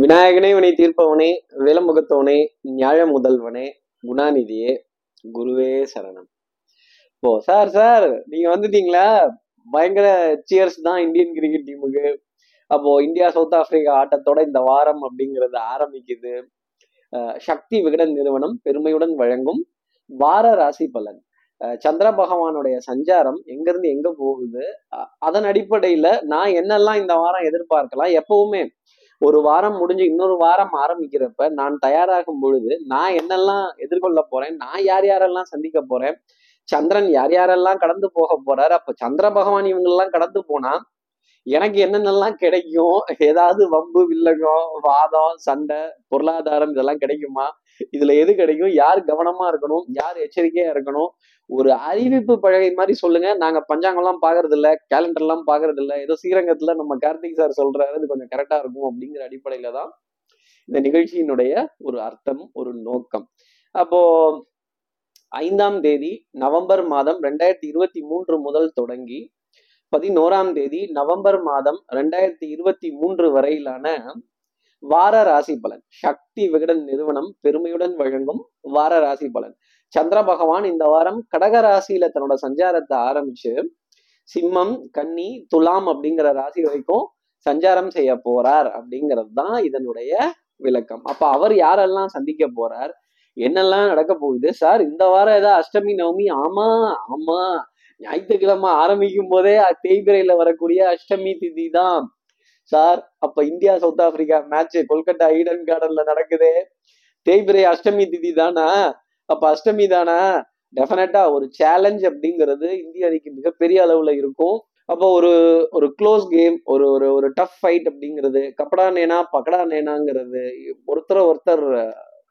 விநாயகனே வினை தீர்ப்பவனே விலமுகத்தவனே நியாய முதல்வனே குணாநிதியே குருவே சரணம். ஓ சார் சார் நீங்க வந்துட்டீங்களா? பயங்கர சியர்ஸ் தான் இந்தியன் கிரிக்கெட் டீமுக்கு அப்போ இந்தியா சவுத் ஆப்பிரிக்கா ஆட்டத்தோட இந்த வாரம் அப்படிங்கிறது ஆரம்பிக்குது. அஹ் சக்தி விகடன் நிறுவனம் பெருமையுடன் வழங்கும் வார ராசி பலன். சந்திர பகவானுடைய சஞ்சாரம் எங்கிருந்து எங்க போகுது? அதன் அடிப்படையில நான் என்னெல்லாம் இந்த வாரம் எதிர்பார்க்கலாம்? எப்பவுமே ஒரு வாரம் முடிஞ்சு இன்னொரு வாரம் ஆரம்பிக்கிறப்ப நான் தயாராகும் பொழுது நான் என்னெல்லாம் எதிர்கொள்ள போறேன் நான் யார் யாரெல்லாம் சந்திக்க போறேன் சந்திரன் யார் யாரெல்லாம் கடந்து போக போறாரு அப்ப சந்திர பகவான் இவங்கெல்லாம் கடந்து போனா எனக்கு என்னென்னலாம் கிடைக்கும்? ஏதாவது வம்பு வில்லகம் வாதம் சண்டை பொருளாதாரம் இதெல்லாம் கிடைக்குமா? இதுல எது கிடைக்கும்? யார் கவனமா இருக்கணும்? யார் எச்சரிக்கையா இருக்கணும்? ஒரு அறிவிப்பு பழகை மாதிரி சொல்லுங்க. நாங்க பஞ்சாங்கம்லாம் பாக்குறது இல்ல கேலண்டர் எல்லாம் பாக்குறது இல்ல ஏதோ ஸ்ரீரங்கத்துல நம்ம கார்த்திக் சார் சொல்றாரு அது கொஞ்சம் கரெக்டா இருக்கும் அப்படிங்கிற அடிப்படையில தான் இந்த நிகழ்ச்சியினுடைய ஒரு அர்த்தம் ஒரு நோக்கம். அப்போ ஐந்தாம் தேதி நவம்பர் மாதம் ரெண்டாயிரத்தி இருபத்தி மூன்று முதல் தொடங்கி பதினோராம் தேதி நவம்பர் மாதம் ரெண்டாயிரத்தி இருபத்தி மூன்று வரையிலான வார ராசி பலன். சக்தி விகடன் நிறுவனம் பெருமையுடன் வழங்கும் வார ராசி பலன். சந்திர பகவான் இந்த வாரம் கடக ராசியில தன்னோட சஞ்சாரத்தை ஆரம்பிச்சு சிம்மம் கன்னி துலாம் அப்படிங்கிற ராசி வரைக்கும் சஞ்சாரம் செய்ய போறார் அப்படிங்கிறது தான் இதனுடைய விளக்கம். அப்ப அவர் யாரெல்லாம் சந்திக்க போறார்? என்னெல்லாம் நடக்க போகுது? சார் இந்த வாரம் ஏதாவது அஷ்டமி நவமி? ஆமா ஆமா. ஞாயிற்றுக்கிழமை ஆரம்பிக்கும் போதே தேய்பிரையில வரக்கூடிய அஷ்டமி திதி தான். சார் அப்ப India South Africa match Kolkata Eden கார்டன்ல நடக்குது. தேய்பிரை அஷ்டமி திதி தானா? அப்ப அஷ்டமி தானா? டெஃபினட்டா ஒரு சேலஞ்ச் அப்படிங்கிறது இந்திய அணிக்கு மிகப்பெரிய அளவுல இருக்கும். அப்போ ஒரு ஒரு க்ளோஸ் கேம் ஒரு ஒரு ஒரு டஃப் ஃபைட் அப்படிங்கிறது கப்படா நேனா பக்கடா நேனாங்கிறது ஒருத்தர் ஒருத்தர்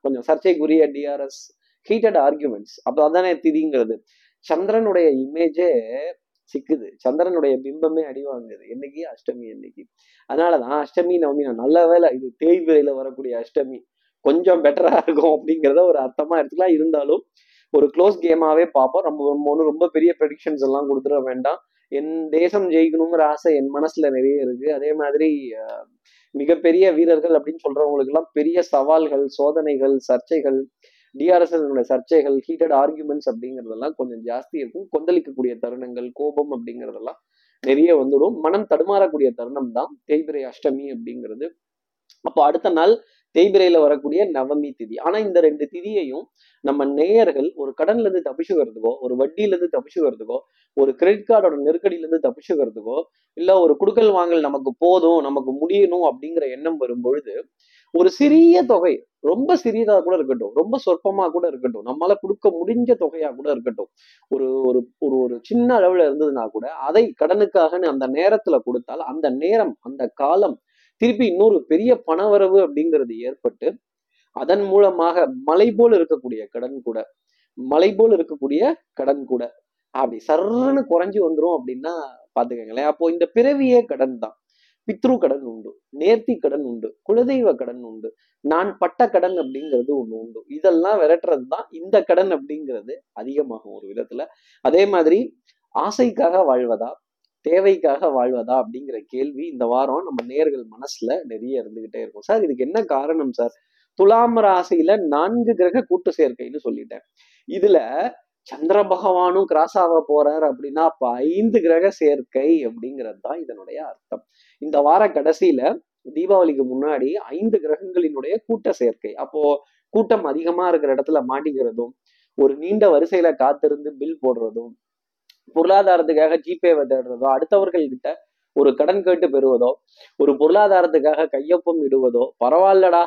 கொஞ்சம் சர்ச்சைக்குரிய டிஆர்எஸ் ஹீட்டட் ஆர்குமெண்ட்ஸ் அப்போ அதானே திதிங்கிறது. சந்திரனுடைய இமேஜே சிக்குது. சந்திரனுடைய பிம்பமே அடி வாங்குது. என்னைக்கு? அஷ்டமி என்னைக்கு அதனாலதான் அஷ்டமி நவமி நான் நல்ல வேலை இது தேய்விரையில வரக்கூடிய அஷ்டமி. கொஞ்சம் பெட்டரா இருக்கும் அப்படிங்கிறத ஒரு அர்த்தமா எடுத்துக்கலாம். இருந்தாலும் ஒரு க்ளோஸ் கேமாவே பார்ப்போம். நம்ம நம்ம ஒன்றும் ரொம்ப பெரிய ப்ரெடிக்ஷன்ஸ் எல்லாம் கொடுத்துட வேண்டாம். என் தேசம் ஜெயிக்கணுங்கிற ஆசை என் மனசுல நிறைய இருக்கு. அதே மாதிரி மிகப்பெரிய வீரர்கள் அப்படின்னு சொல்றவங்களுக்கு எல்லாம் பெரிய சவால்கள் சோதனைகள் சர்ச்சைகள் டிஆர்எஸ் சர்ச்சைகள் ஹீட்டட் ஆர்குமெண்ட்ஸ் அப்படிங்கிறதெல்லாம் கொஞ்சம் ஜாஸ்தி இருக்கும். கொந்தளிக்கக்கூடிய தருணங்கள் கோபம் அப்படிங்கிறதெல்லாம் நிறைய வந்துடும். மனம் தடுமாறக்கூடிய தருணம் தான் தேய்பிரை அஷ்டமி அப்படிங்கிறது. அப்போ அடுத்த நாள் தேய்பிரையில வரக்கூடிய நவமி திதி. ஆனா இந்த ரெண்டு திதியையும் நம்ம நேயர்கள் ஒரு கடன்ல இருந்து தப்பிச்சுக்கிறதுக்கோ ஒரு வட்டியில இருந்து தப்பிச்சுக்கிறதுக்கோ ஒரு கிரெடிட் கார்டோட நெருக்கடியில இருந்து தப்பிச்சுக்கிறதுக்கோ இல்ல ஒரு குடுக்கல் வாங்கல் நமக்கு போதும் நமக்கு முடியணும் அப்படிங்கிற எண்ணம் வரும் பொழுது ஒரு சிறிய தொகை ரொம்ப சிறியதாக கூட இருக்கட்டும் ரொம்ப சொற்பமா கூட இருக்கட்டும் நம்மளால கொடுக்க முடிஞ்ச தொகையா கூட இருக்கட்டும் ஒரு ஒரு ஒரு ஒரு சின்ன அளவுல இருந்ததுன்னா கூட அதை கடனுக்காகன்னு அந்த நேரத்துல கொடுத்தால் அந்த நேரம் அந்த காலம் திருப்பி இன்னொரு பெரிய பணவரவு அப்படிங்கிறது ஏற்பட்டு அதன் மூலமாக மலை போல் இருக்கக்கூடிய கடன் கூட மலை போல் இருக்கக்கூடிய கடன் கூட அப்படி சர்ன்னு குறைஞ்சு வந்துரும் அப்படின்னா பாத்துக்கங்களேன் அப்போ இந்த பிறவியே கடன் தான் பித்ரு கடன் உண்டு நேர்த்தி கடன் உண்டு குலதெய்வ கடன் உண்டு நான் பட்ட கடன் அப்படிங்கிறது ஒன்று உண்டு. இதெல்லாம் விரட்டுறது தான் இந்த கடன் அப்படிங்கிறது அதிகமாகும் ஒரு விதத்துல. அதே மாதிரி ஆசைக்காக வாழ்வதா தேவைக்காக வாழ்வதா அப்படிங்கிற கேள்வி இந்த வாரம் நம்ம நேர்கள் மனசுல நிறைய இருந்துகிட்டே இருக்கும். சார் இதுக்கு என்ன காரணம் சார்? துலாம் ராசியில நான்கு கிரக கூட்டு சேர்க்கைன்னு சொல்லிட்டேன். இதுல சந்திர பகவானும் கிராஸ் ஆக போறார் அப்படின்னா அப்ப ஐந்து கிரக சேர்க்கை அப்படிங்கிறது தான் இதனுடைய அர்த்தம். இந்த வார கடைசியில தீபாவளிக்கு முன்னாடி ஐந்து கிரகங்களினுடைய கூட்ட சேர்க்கை. அப்போ கூட்டம் அதிகமா இருக்கிற இடத்துல மாட்டிக்கிறதும் ஒரு நீண்ட வரிசையில காத்திருந்து பில் போடுறதும் பொருளாதாரத்துக்காக ஜிபேவை தேடுறதோ அடுத்தவர்கள்கிட்ட ஒரு கடன் கேட்டு பெறுவதோ ஒரு பொருளாதாரத்துக்காக கையொப்பம் இடுவதோ பரவாயில்லடா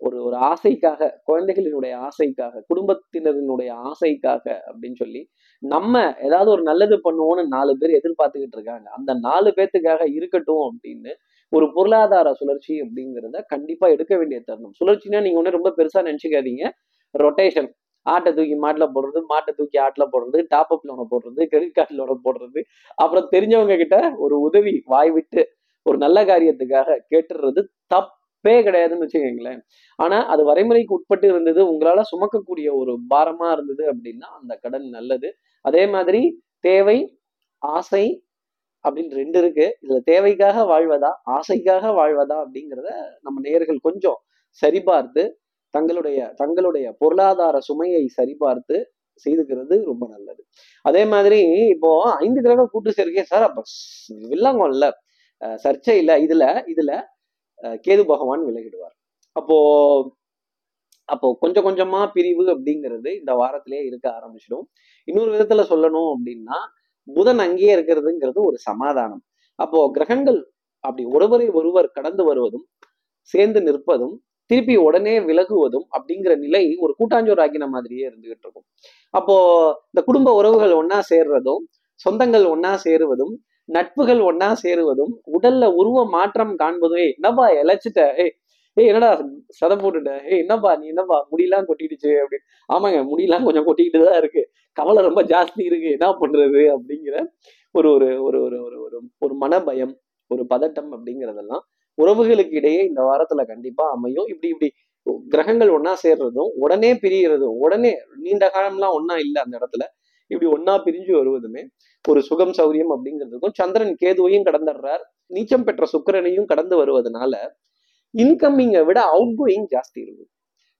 ஒரு ஒரு ஆசைக்காக குழந்தைகளினுடைய ஆசைக்காக குடும்பத்தினரினுடைய ஆசைக்காக அப்படின்னு சொல்லி நம்ம ஏதாவது ஒரு நல்லது பண்ணுவோம்னு நாலு பேர் எதிர்பார்த்துக்கிட்டு இருக்காங்க. அந்த நாலு பேர்த்துக்காக இருக்கட்டும் அப்படின்னு ஒரு பொருளாதார சுழற்சி அப்படிங்கிறத கண்டிப்பா எடுக்க வேண்டிய தருணம். சுழற்சினா நீங்க ஒன்றும் ரொம்ப பெருசா நினைச்சுக்காதீங்க. ரொட்டேஷன் ஆட்டை தூக்கி மாட்டில் போடுறது மாட்டை தூக்கி ஆட்டில் போடுறது டாப் அப் லோனை போடுறது கிரெடிட் கார்டு லோனை போடுறது அப்புறம் தெரிஞ்சவங்க கிட்ட ஒரு உதவி வாய் விட்டு ஒரு நல்ல காரியத்துக்காக கேட்டுறது தப்பு. கிடையாதுன்னு வச்சுக்கோங்களேன். ஆனா அது வரைமுறைக்கு உட்பட்டு இருந்தது உங்களால சுமக்கக்கூடிய ஒரு பாரமா இருந்தது அப்படின்னா அந்த கடன் நல்லது. அதே மாதிரி தேவை ஆசை அப்படின்னு ரெண்டு இருக்கு. இதுல தேவைக்காக வாழ்வதா ஆசைக்காக வாழ்வதா அப்படிங்கிறத நம்ம நேயர்கள் கொஞ்சம் சரிபார்த்து தங்களுடைய தங்களுடைய பொருளாதார சுமையை சரிபார்த்து செய்துக்கிறது ரொம்ப நல்லது. அதே மாதிரி இப்போ ஐந்து கிரக கூட்டு சேர்க்கை சார் அப்ப வில்லங்கம்ல சர்ச்சை இல்ல இதுல இதுல கேது பகவான் விலகிடுவார். அப்போ அப்போ கொஞ்சம் கொஞ்சமா பிரிவு அப்படிங்கிறது இந்த வாரத்திலே இருக்க ஆரம்பிச்சிடும். இன்னொரு விதத்துல சொல்லணும் அப்படின்னா புதன் அங்கேயே இருக்கிறதுங்கிறது ஒரு சமாதானம். அப்போ கிரகங்கள் அப்படி ஒருவரை ஒருவர் கடந்து வருவதும் சேர்ந்து நிற்பதும் திருப்பி உடனே விலகுவதும் அப்படிங்கிற நிலை ஒரு கூட்டாஞ்சோறு ஆக்கின மாதிரியே இருந்துகிட்டு இருக்கும். அப்போ இந்த குடும்ப உறவுகள் ஒன்னா சேர்றதும் சொந்தங்கள் ஒன்னா சேருவதும் நட்புகள் ஒன்னா சேருவதும் உடல்ல உருவ மாற்றம் காண்பதும் ஏய் என்னப்பா இழைச்சிட்ட? ஏய் ஏய் என்னடா சதை போட்டுட்ட? ஏய் என்னப்பா நீ என்னப்பா முடியெல்லாம் கொட்டிடுச்சு அப்படின்னு. ஆமாங்க முடியெல்லாம் கொஞ்சம் கொட்டிக்கிட்டு தான் இருக்கு. கவலை ரொம்ப ஜாஸ்தி இருக்கு. என்ன பண்றது அப்படிங்கிற ஒரு ஒரு ஒரு ஒரு ஒரு ஒரு ஒரு மனபயம் ஒரு பதட்டம் அப்படிங்கிறதெல்லாம் உறவுகளுக்கு இடையே இந்த வாரத்துல கண்டிப்பா அமையும். இப்படி இப்படி கிரகங்கள் ஒன்னா சேர்றதும் உடனே பிரியறதும் உடனே நீண்ட காலம்லாம் ஒன்னா இல்லை அந்த இடத்துல இப்படி ஒன்னா பிரிஞ்சு வருவதுமே ஒரு சுகம் சௌரியம் அப்படிங்கிறதுக்கும் சந்திரன் கேதுவையும் கடந்துடுறார். நீச்சம் பெற்ற சுக்கரனையும் கடந்து வருவதனால இன்கம்மிங்கை விட அவுட் கோயிங் ஜாஸ்தி இருக்கும்.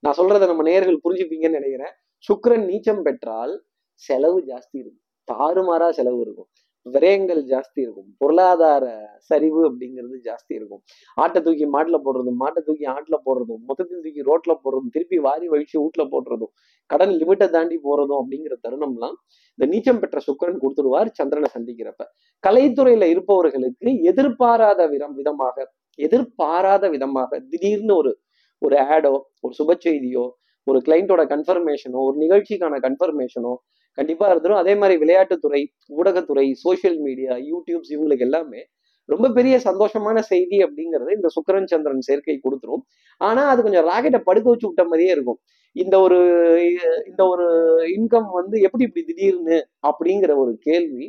நான் சொல்றதை நம்ம நேர்கள் புரிஞ்சுப்பீங்கன்னு நினைக்கிறேன். சுக்கிரன் நீச்சம் பெற்றால் செலவு ஜாஸ்தி இருக்கும். தாறுமாறா செலவு இருக்கும். விரயங்கள் ஜாஸ்தி இருக்கும். பொருளாதார சரிவு அப்படிங்கிறது ஜாஸ்தி இருக்கும். ஆட்டை தூக்கி மாட்டுல போடுறதும் மாட்டை தூக்கி ஆட்டுல போடுறதும் மொத்தத்தில் தூக்கி ரோட்ல போடுறதும் திருப்பி வாரி வழிச்சு வீட்டில் போடுறதும் கடன் லிமிட்டை தாண்டி போறதும் அப்படிங்கிற தருணம்லாம் இந்த நீச்சம் பெற்ற சுக்கிரன் கொடுத்துடுவார் சந்திரனை சந்திக்கிறப்ப. கலைத்துறையில இருப்பவர்களுக்கு எதிர்பாராத விதம் விதமாக எதிர்பாராத விதமாக திடீர்னு ஒரு ஒரு ஆடோ ஒரு சுப செய்தியோ ஒரு கிளைண்டோட கன்ஃபர்மேஷனோ ஒரு நிகழ்ச்சிக்கான கன்ஃபர்மேஷனோ கண்டிப்பா இருந்துடும் அதே மாதிரி விளையாட்டுத்துறை ஊடகத்துறை சோஷியல் மீடியா யூடியூப்ஸ் இவங்களுக்கு எல்லாமே ரொம்ப பெரிய சந்தோஷமான செய்தி அப்படிங்கறது இந்த சுக்கரன் சந்திரன் சேர்க்கை கொடுத்துரும். ஆனா அது கொஞ்சம் ராக்கெட்டை படுக்க வச்சு விட்ட மாதிரியே இருக்கும். இந்த ஒரு இந்த ஒரு இன்கம் வந்து எப்படி இப்படி திடீர்னு அப்படிங்கிற ஒரு கேள்வி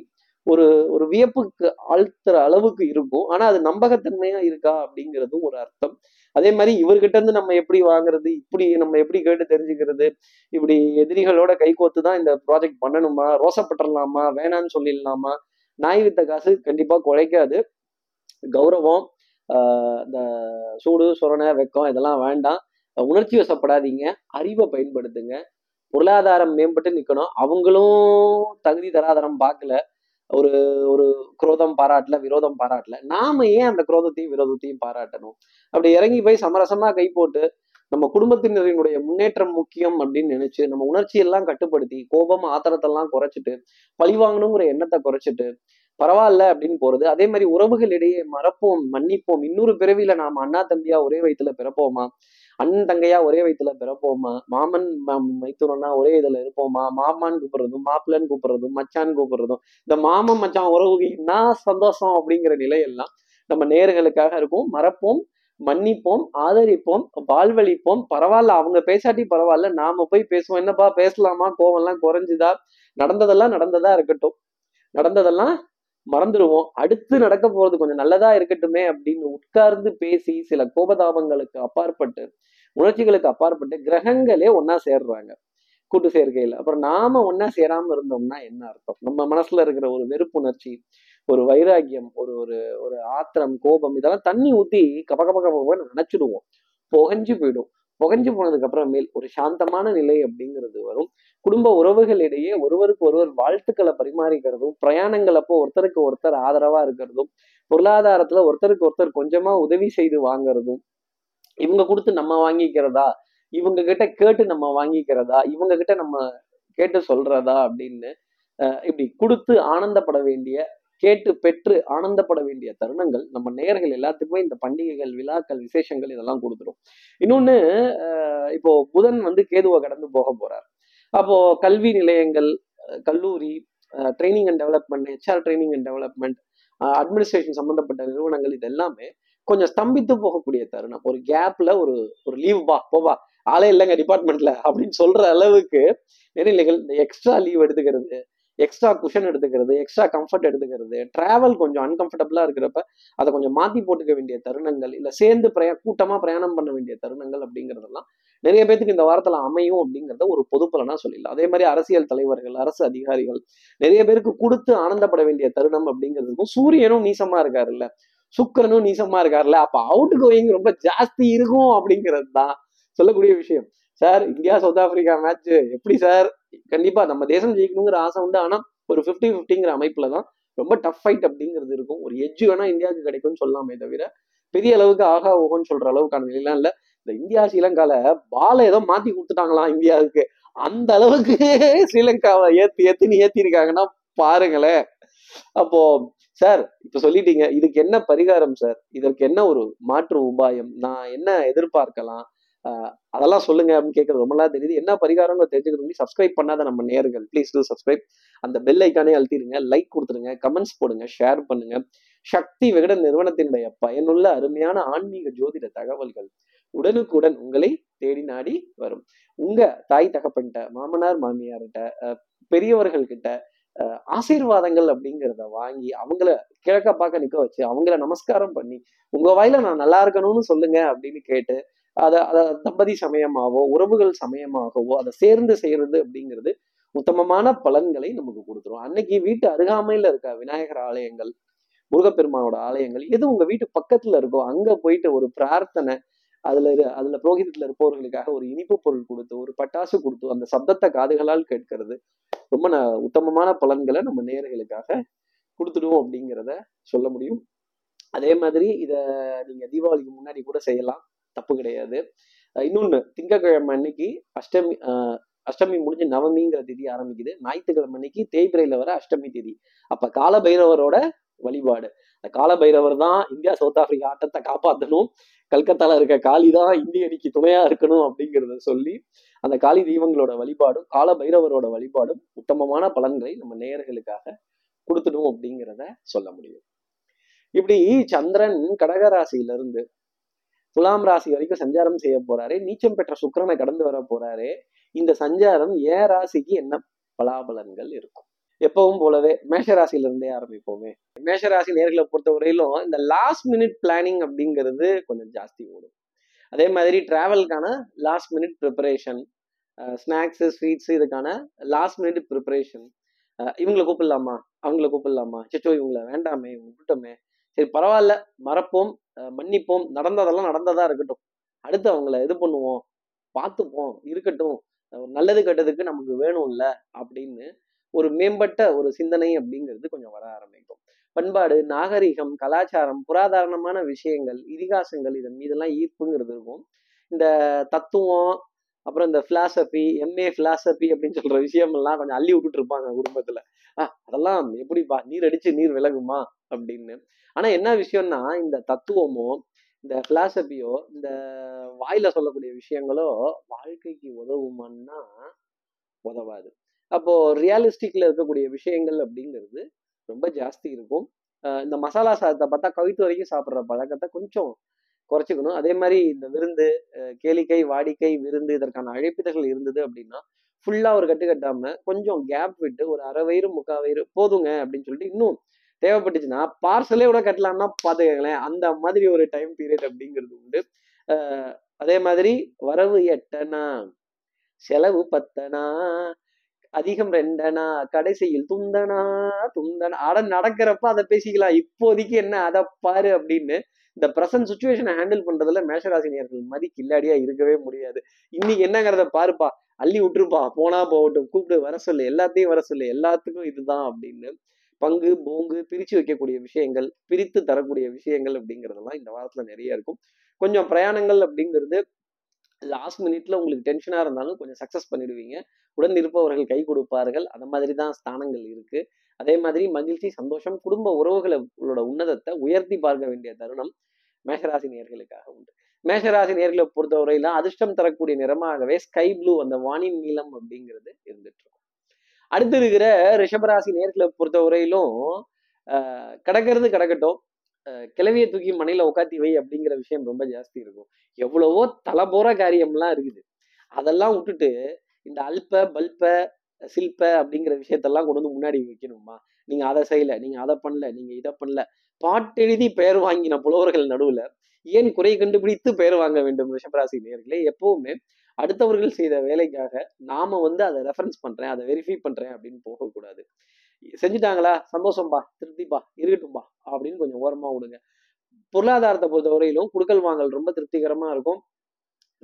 ஒரு ஒரு வியப்புக்கு ஆழ்த்துற அளவுக்கு இருக்கும். ஆனா அது நம்பகத்தன்மையா இருக்கா அப்படிங்கிறதும் ஒரு அர்த்தம். அதே மாதிரி இவர்கிட்ட இருந்து நம்ம எப்படி வாங்குறது இப்படி நம்ம எப்படி கேட்டு தெரிஞ்சுக்கிறது இப்படி எதிரிகளோட கைகோத்து தான் இந்த ப்ராஜெக்ட் பண்ணணுமா ரோசப்பட்டுடலாமா வேணான்னு சொல்லிடலாமா? நாய் வித்த காசு கண்டிப்பா குறைக்காது. கௌரவம் இந்த சூடு சுரண வெக்கம் இதெல்லாம் வேண்டாம். உணர்ச்சி வசப்படாதீங்க. அறிவை பயன்படுத்துங்க. பொருளாதாரம் மேம்பட்டு நிற்கணும் அவங்களும் தகுதி தராதரம் பார்க்கல. ஒரு ஒரு குரோதம் பாராட்டல விரோதம் பாராட்டல. நாம ஏன் அந்த குரோதத்தையும் விரோதத்தையும் பாராட்டணும்? அப்படி இறங்கி போய் சமரசமா கை போட்டு நம்ம குடும்பத்தினரினுடைய முன்னேற்றம் முக்கியம் அப்படின்னு நினைச்சு நம்ம உணர்ச்சியெல்லாம் கட்டுப்படுத்தி கோபம் ஆத்திரத்தெல்லாம் குறைச்சிட்டு பழிவாங்கணுங்கிற எண்ணத்தை குறைச்சிட்டு பரவாயில்ல அப்படின்னு போறது. அதே மாதிரி உறவுகளிடையே மறப்போம் மன்னிப்போம். இன்னொரு பிறவியில நாம அண்ணா தம்பியா ஒரே வயிற்றுல பிறப்போமா? அண்ணன் தங்கையா ஒரே வயிற்றுல பிறப்போமா? மாமன் மைத்துனனா ஒரே இதுல இருப்போமா? மாமான்னு கூப்பிடுறதும் மாப்பிள்ளன்னு கூப்பிடுறதும் மச்சான்னு கூப்பிடுறதும். இந்த மாமன் மச்சான் உறவு என்ன சந்தோஷம் அப்படிங்கிற நிலையெல்லாம் நம்ம நேர்களுக்காக இருக்கும். மறப்போம் மன்னிப்போம் ஆதரிப்போம் வாழ்வழிப்போம். பரவாயில்ல அவங்க பேசாட்டி பரவாயில்ல. நாம போய் பேசுவோம். என்னப்பா பேசலாமா? கோவம்லாம் குறைஞ்சுதா? நடந்ததெல்லாம் நடந்ததா இருக்கட்டும். நடந்ததெல்லாம் மறந்துடுவோம். அடுத்து நடக்க போறது கொஞ்சம் நல்லதா இருக்கட்டுமே அப்படின்னு உட்கார்ந்து பேசி சில கோபதாபங்களுக்கு அப்பாற்பட்டு உணர்ச்சிகளுக்கு அப்பாற்பட்டு கிரகங்களே ஒன்னா சேர்றாங்க. கூட்டு சேர்க்கையில். அப்புறம் நாம ஒன்னா சேராம இருந்தோம்னா என்ன அர்த்தம்? நம்ம மனசுல இருக்கிற ஒரு வெறுப்புணர்ச்சி ஒரு வைராக்கியம் ஒரு ஒரு ஒரு ஆத்திரம் கோபம் இதெல்லாம் தண்ணி ஊத்தி கப கப கப நினைச்சிடுவோம். புகஞ்சு போயிடும். புகஞ்சு போனதுக்கு அப்புறமேல் ஒரு சாந்தமான நிலை அப்படிங்கிறது வரும். குடும்ப உறவுகளிடையே ஒருவருக்கு ஒருவர் வாழ்த்துக்களை பரிமாறிக்கிறதும் பிரயாணங்கள் அப்போ ஒருத்தருக்கு ஒருத்தர் ஆதரவா இருக்கிறதும் பொருளாதாரத்துல ஒருத்தருக்கு ஒருத்தர் கொஞ்சமா உதவி செய்து வாங்குறதும் இவங்க கொடுத்து நம்ம வாங்கிக்கிறதா இவங்க கிட்ட கேட்டு நம்ம வாங்கிக்கிறதா இவங்க கிட்ட நம்ம கேட்டு சொல்றதா அப்படின்னு இப்படி கொடுத்து ஆனந்தப்பட வேண்டிய கேட்டு பெற்று ஆனந்தப்பட வேண்டிய தருணங்கள் நம்ம நேர்கள் எல்லாத்துக்குமே இந்த பண்டிகைகள் விழாக்கள் விசேஷங்கள் இதெல்லாம் கொடுத்துரும். இன்னொன்னு இப்போ புதன் வந்து கேதுவை கடந்து போக போறார். அப்போ கல்வி நிலையங்கள் கல்லூரி training and development HR training and development administration சம்பந்தப்பட்ட நிறுவனங்கள் இது எல்லாமே கொஞ்சம் ஸ்தம்பித்து போகக்கூடிய தருணம். ஒரு கேப்ல ஒரு ஒரு லீவ் வா போவா ஆளே இல்லைங்க டிபார்ட்மெண்ட்ல அப்படின்னு சொல்ற அளவுக்கு நெறிநிலைகள் இந்த எக்ஸ்ட்ரா லீவ் எடுத்துக்கிறது எக்ஸ்ட்ரா குஷன் எடுத்துக்கிறது எக்ஸ்ட்ரா கம்ஃபர்ட் எடுத்துக்கிறது. டிராவல் கொஞ்சம் அன்கம்ஃபர்டபுளாக இருக்கிறப்ப அதை கொஞ்சம் மாத்தி போட்டுக்க வேண்டிய தருணங்கள் இல்லை சேர்ந்து பிரயா கூட்டமா பிரயாணம் பண்ண வேண்டிய தருணங்கள் அப்படிங்கிறதெல்லாம் நிறைய பேத்துக்கு இந்த வாரத்துல அமையும் அப்படிங்கிறத ஒரு பொதுப்பலனா சொல்லிடலாம். அதே மாதிரி அரசியல் தலைவர்கள் அரசு அதிகாரிகள் நிறைய பேருக்கு கொடுத்து ஆனந்தப்பட வேண்டிய தருணம் அப்படிங்கிறதுக்கும் சூரியனும் நீசமா இருக்காருல்ல. சுக்கரனும் நீசமா இருக்காருல்ல. அப்ப அவுட் கோயிங் ரொம்ப ஜாஸ்தி இருக்கும் அப்படிங்கிறது தான் சொல்லக்கூடிய விஷயம். Sir India South Africa match எப்படி சார்? கண்டிப்பா நம்ம தேசம் ஜெயிக்கணுங்கிற ஆசை உண்டு. ஆனா ஒரு ஃபிஃப்டி ஃபிஃப்டிங்கிற அமைப்புல தான் ரொம்ப டஃப் ஃபைட் அப்படிங்கிறது இருக்கும். ஒரு எஜ்ஜு வேணா இந்தியாவுக்கு கிடைக்கும்னு சொல்லலாமே தவிர பெரிய அளவுக்கு ஆகா ஓகோன்னு சொல்ற அளவுக்கான நிலையெல்லாம் இல்ல. இந்த இந்தியா ஸ்ரீலங்கால பாலை ஏதோ மாத்தி கொடுத்துட்டாங்களாம் இந்தியாவுக்கு? அந்த அளவுக்கு ஸ்ரீலங்காவை ஏத்தி ஏத்தின்னு ஏத்தி இருக்காங்கன்னா பாருங்களேன். அப்போ சார் இப்ப சொல்லிட்டீங்க. இதுக்கு என்ன பரிகாரம் சார்? இதற்கு என்ன ஒரு மாற்று உபாயம்? நான் என்ன எதிர்பார்க்கலாம்? அதெல்லாம் சொல்லுங்க அப்படின்னு கேட்கறது ரொம்ப நல்லா தெரியுது. என்ன பரிகாரம்னு தெரிஞ்சுக்கிறது சப்ஸ்கிரைப் பண்ணாத நம்ம நேர்கள் ப்ளீஸ் டூ சப்ஸ்கிரைப் அந்த பெல் ஐக்கானே அழுத்திடுங்க லைக் கொடுத்துருங்க கமெண்ட்ஸ் போடுங்க ஷேர் பண்ணுங்க. சக்தி விகடன் நிறுவனத்தினுடைய பயனுள்ள அருமையான ஆன்மீக ஜோதிட தகவல்கள் உடனுக்குடன் உங்களை தேடி நாடி வரும். உங்க தாய் தகப்பன்கிட்ட மாமனார் மாமியார்கிட்ட பெரியவர்கள்கிட்ட பெரியவர்கள் கிட்ட ஆசீர்வாதங்கள் அப்படிங்கிறத வாங்கி அவங்கள கிழக்க பார்க்க நிக்க வச்சு அவங்கள நமஸ்காரம் பண்ணி உங்க வாயில நான் நல்லா இருக்கணும்னு சொல்லுங்க அப்படின்னு கேட்டு அதை அதை தம்பதி சமயமாகவோ உறவுகள் சமயமாகவோ அதை சேர்ந்து செய்யறது அப்படிங்கிறது உத்தமமான பலன்களை நமக்கு கொடுத்துரும். அன்னைக்கு வீட்டு அருகாமையில இருக்க விநாயகர் ஆலயங்கள் முருகப்பெருமானோட ஆலயங்கள் எது உங்க வீட்டு பக்கத்துல இருக்கோ அங்க போயிட்டு ஒரு பிரார்த்தனை அதுல அதுல புரோகிதத்துல இருப்பவர்களுக்காக ஒரு இனிப்பு பொருள் கொடுத்து ஒரு பட்டாசு கொடுத்து அந்த சப்தத்தை காதுகளால் கேட்கறது ரொம்ப ந உத்தமமான பலன்களை நம்ம நேர்களுக்காக கொடுத்துடுவோம் அப்படிங்கிறத சொல்ல முடியும். அதே மாதிரி இத நீங்க தீபாவளிக்கு முன்னாடி கூட செய்யலாம். தப்பு கிடையாது. இன்னொன்று இன்னொன்னு திங்கட்கிழமை அன்னைக்கு அஷ்டமி அஷ்டமி முடிஞ்சு நவமிங்கிற திதி ஆரம்பிக்குது. ஞாயிற்றுக்கிழமை அன்னைக்கு தேய்பிரையில வர அஷ்டமி திதி. அப்ப கால பைரவரோட வழிபாடு. அந்த கால பைரவர் தான் இந்தியா சவுத் ஆப்பிரிக்கா ஆட்டத்தை காப்பாற்றணும் கல்கத்தால இருக்க காளி தான் இந்திய அணிக்கு துணையா இருக்கணும் அப்படிங்கிறத சொல்லி அந்த காளி தெய்வங்களோட வழிபாடும் கால பைரவரோட வழிபாடும் உத்தமமான பலன்களை நம்ம நேயர்களுக்காக கொடுத்துடும் அப்படிங்கிறத சொல்ல முடியும். இப்படி சந்திரன் கடகராசியிலிருந்து துலாம் ராசி வரைக்கும் சஞ்சாரம் செய்ய போறாரு. நீச்சம் பெற்ற சுக்கிரனை கடந்து வர போறாரு. இந்த சஞ்சாரம் ஏ ராசிக்கு என்ன பலாபலன்கள் இருக்கும். எப்பவும் போலவே மேஷராசியில இருந்தே ஆரம்பிப்போமே. மேஷராசி நேர்களை பொறுத்த வரையிலும் இந்த லாஸ்ட் மினிட் பிளானிங் அப்படிங்கிறது கொஞ்சம் ஜாஸ்தி ஓடும். அதே மாதிரி டிராவலுக்கான last minute preparation snacks sweets இதுக்கான லாஸ்ட் மினிட் ப்ரிப்பரேஷன் இவங்களை கூப்பிடலாமா? அவங்கள கூப்பிடலாமா? சச்சோ இவங்கள வேண்டாமே இவங்க விட்டோமே சரி பரவாயில்ல மறப்போம். மன்னிப்போம். நடந்ததெல்லாம் நடந்ததா இருக்கட்டும். அடுத்து அவங்கள இது பண்ணுவோம். பார்த்துப்போம். இருக்கட்டும். நல்லது கெட்டதுக்கு நமக்கு வேணும்ல அப்படின்னு ஒரு மேம்பட்ட ஒரு சிந்தனை அப்படிங்கிறது கொஞ்சம் வர ஆரம்பிக்கும். பண்பாடு நாகரிகம் கலாச்சாரம் புராதாரணமான விஷயங்கள் இதிகாசங்கள் இதன் மீதெல்லாம் ஈர்ப்புங்கிறது இருக்கும். இந்த தத்துவம் அப்புறம் இந்த பிலாசபி எம்ஏ பிலாசபி அப்படின்னு சொல்ற விஷயம் எல்லாம் கொஞ்சம் அள்ளி விட்டுட்டு இருப்பாங்க குடும்பத்துல. ஆஹ் அதெல்லாம் எப்படிப்பா? நீர் அடிச்சு நீர் விலகுமா? அப்படின்னு. ஆனா என்ன விஷயம்னா இந்த தத்துவமோ இந்த பிலாசபியோ இந்த வாயில சொல்லக்கூடிய விஷயங்களோ வாழ்க்கைக்கு உதவுமான்னா உதவாது. அப்போ ரியாலிஸ்டிக்ல இருக்கக்கூடிய விஷயங்கள் அப்படிங்கிறது ரொம்ப ஜாஸ்தி இருக்கும். இந்த மசாலா சாதத்தை பார்த்தா கவித்து வரைக்கும் சாப்பிட்ற பழக்கத்தை கொஞ்சம் குறைச்சிக்கணும். அதே மாதிரி இந்த விருந்து கேளிக்கை வாடிக்கை விருந்து இதற்கான அழைப்பிதழ்கள் இருந்தது அப்படின்னா ஃபுல்லாக ஒரு கட்டு கட்டாம கொஞ்சம் கேப் விட்டு ஒரு அரை வயிறு முக்கால் வயிறு போதுங்க அப்படின்னு சொல்லிட்டு இன்னும் தேவைப்பட்டுச்சுன்னா பார்சலே கூட கட்டலாம்னா பார்த்துக்கங்களேன் அந்த மாதிரி ஒரு டைம் பீரியட் அப்படிங்கிறது உண்டு. அதே மாதிரி வரவு எட்டனா செலவு பத்தனா அதிகம் ரெண்டனா கடைசியில் துந்தனா துந்தனா அட நடக்கிறப்ப அதை பேசிக்கலாம். இப்போதைக்கு என்ன? அதை பாரு அப்படின்னு இந்த ப்ரெசன்ட் சுச்சுவேஷனை ஹேண்டில் பண்றதுல மேஷராசினியர்கள் மதி கில்லாடியா இருக்கவே முடியாது. இன்னைக்கு என்னங்கிறத பாருப்பா அள்ளி விட்டுருப்பா. போனா போகட்டும் கூப்பிட்டு வர சொல்லு எல்லாத்தையும் வர சொல்லு எல்லாத்துக்கும் இதுதான் அப்படின்னு பங்கு போங்கு பிரிச்சு வைக்கக்கூடிய விஷயங்கள் பிரித்து தரக்கூடிய விஷயங்கள் அப்படிங்கிறதெல்லாம் இந்த வாரத்துல நிறைய இருக்கும். கொஞ்சம் பிரயாணங்கள் அப்படிங்கிறது லாஸ்ட் மினிட்ல உங்களுக்கு டென்ஷனா இருந்தாலும் கொஞ்சம் சக்சஸ் பண்ணிடுவீங்க. உடன் இருப்பவர்கள் கை கொடுப்பார்கள். அந்த மாதிரி தான் ஸ்தானங்கள் இருக்கு. அதே மாதிரி மகிழ்ச்சி சந்தோஷம் குடும்ப உறவுகளோட உன்னதத்தை உயர்த்தி பார்க்க வேண்டிய தருணம். மேஷராசி நேர்களுக்காக உண்டு. மேஷராசி நேர்களை பொறுத்தவரையிலும் அதிர்ஷ்டம் தரக்கூடிய நிறமாகவே ஸ்கை ப்ளூ அந்த வானின் நீளம் அப்படிங்கிறது இருந்துட்டு இருக்கும் அடுத்து இருக்கிற ரிஷபராசி நேர்களை பொறுத்தவரையிலும் ஆஹ் கிடக்கிறது கிடக்கட்டும். ஆஹ் கிளவியை தூக்கி மனையில உட்காத்தி வை அப்படிங்கிற விஷயம் ரொம்ப ஜாஸ்தி இருக்கும். எவ்வளவோ தலை போற காரியம்லாம் இருக்குது. அதெல்லாம் விட்டுட்டு இந்த அல்ப பல்ப சில்ப அப்படிங்கிற விஷயத்தெல்லாம் கொண்டு வந்து முன்னாடி வைக்கணுமா? நீங்க அதை செய்யல நீங்க அதை பண்ணல நீங்க இதை பண்ணல. பாட்டெழுதி பெயர் வாங்கின புலவர்கள் நடுவுல ஏன் குறை கண்டுபிடித்து பெயர் வாங்க வேண்டும் ரிஷபராசி நேர்களே எப்பவுமே அடுத்தவர்கள் செய்த வேலைக்காக நாம வந்து அதை ரெஃபரன்ஸ் பண்றேன் அதை வெரிஃபை பண்றேன் அப்படின்னு போகக்கூடாது. செஞ்சுட்டாங்களா? சந்தோஷம்பா திருப்திப்பா இருக்கட்டும்பா அப்படின்னு கொஞ்சம் ஓரமா விடுங்க. பொருளாதாரத்தை பொறுத்த வரையிலும் குடுக்கல் வாங்கல் ரொம்ப திருப்திகரமா இருக்கும்.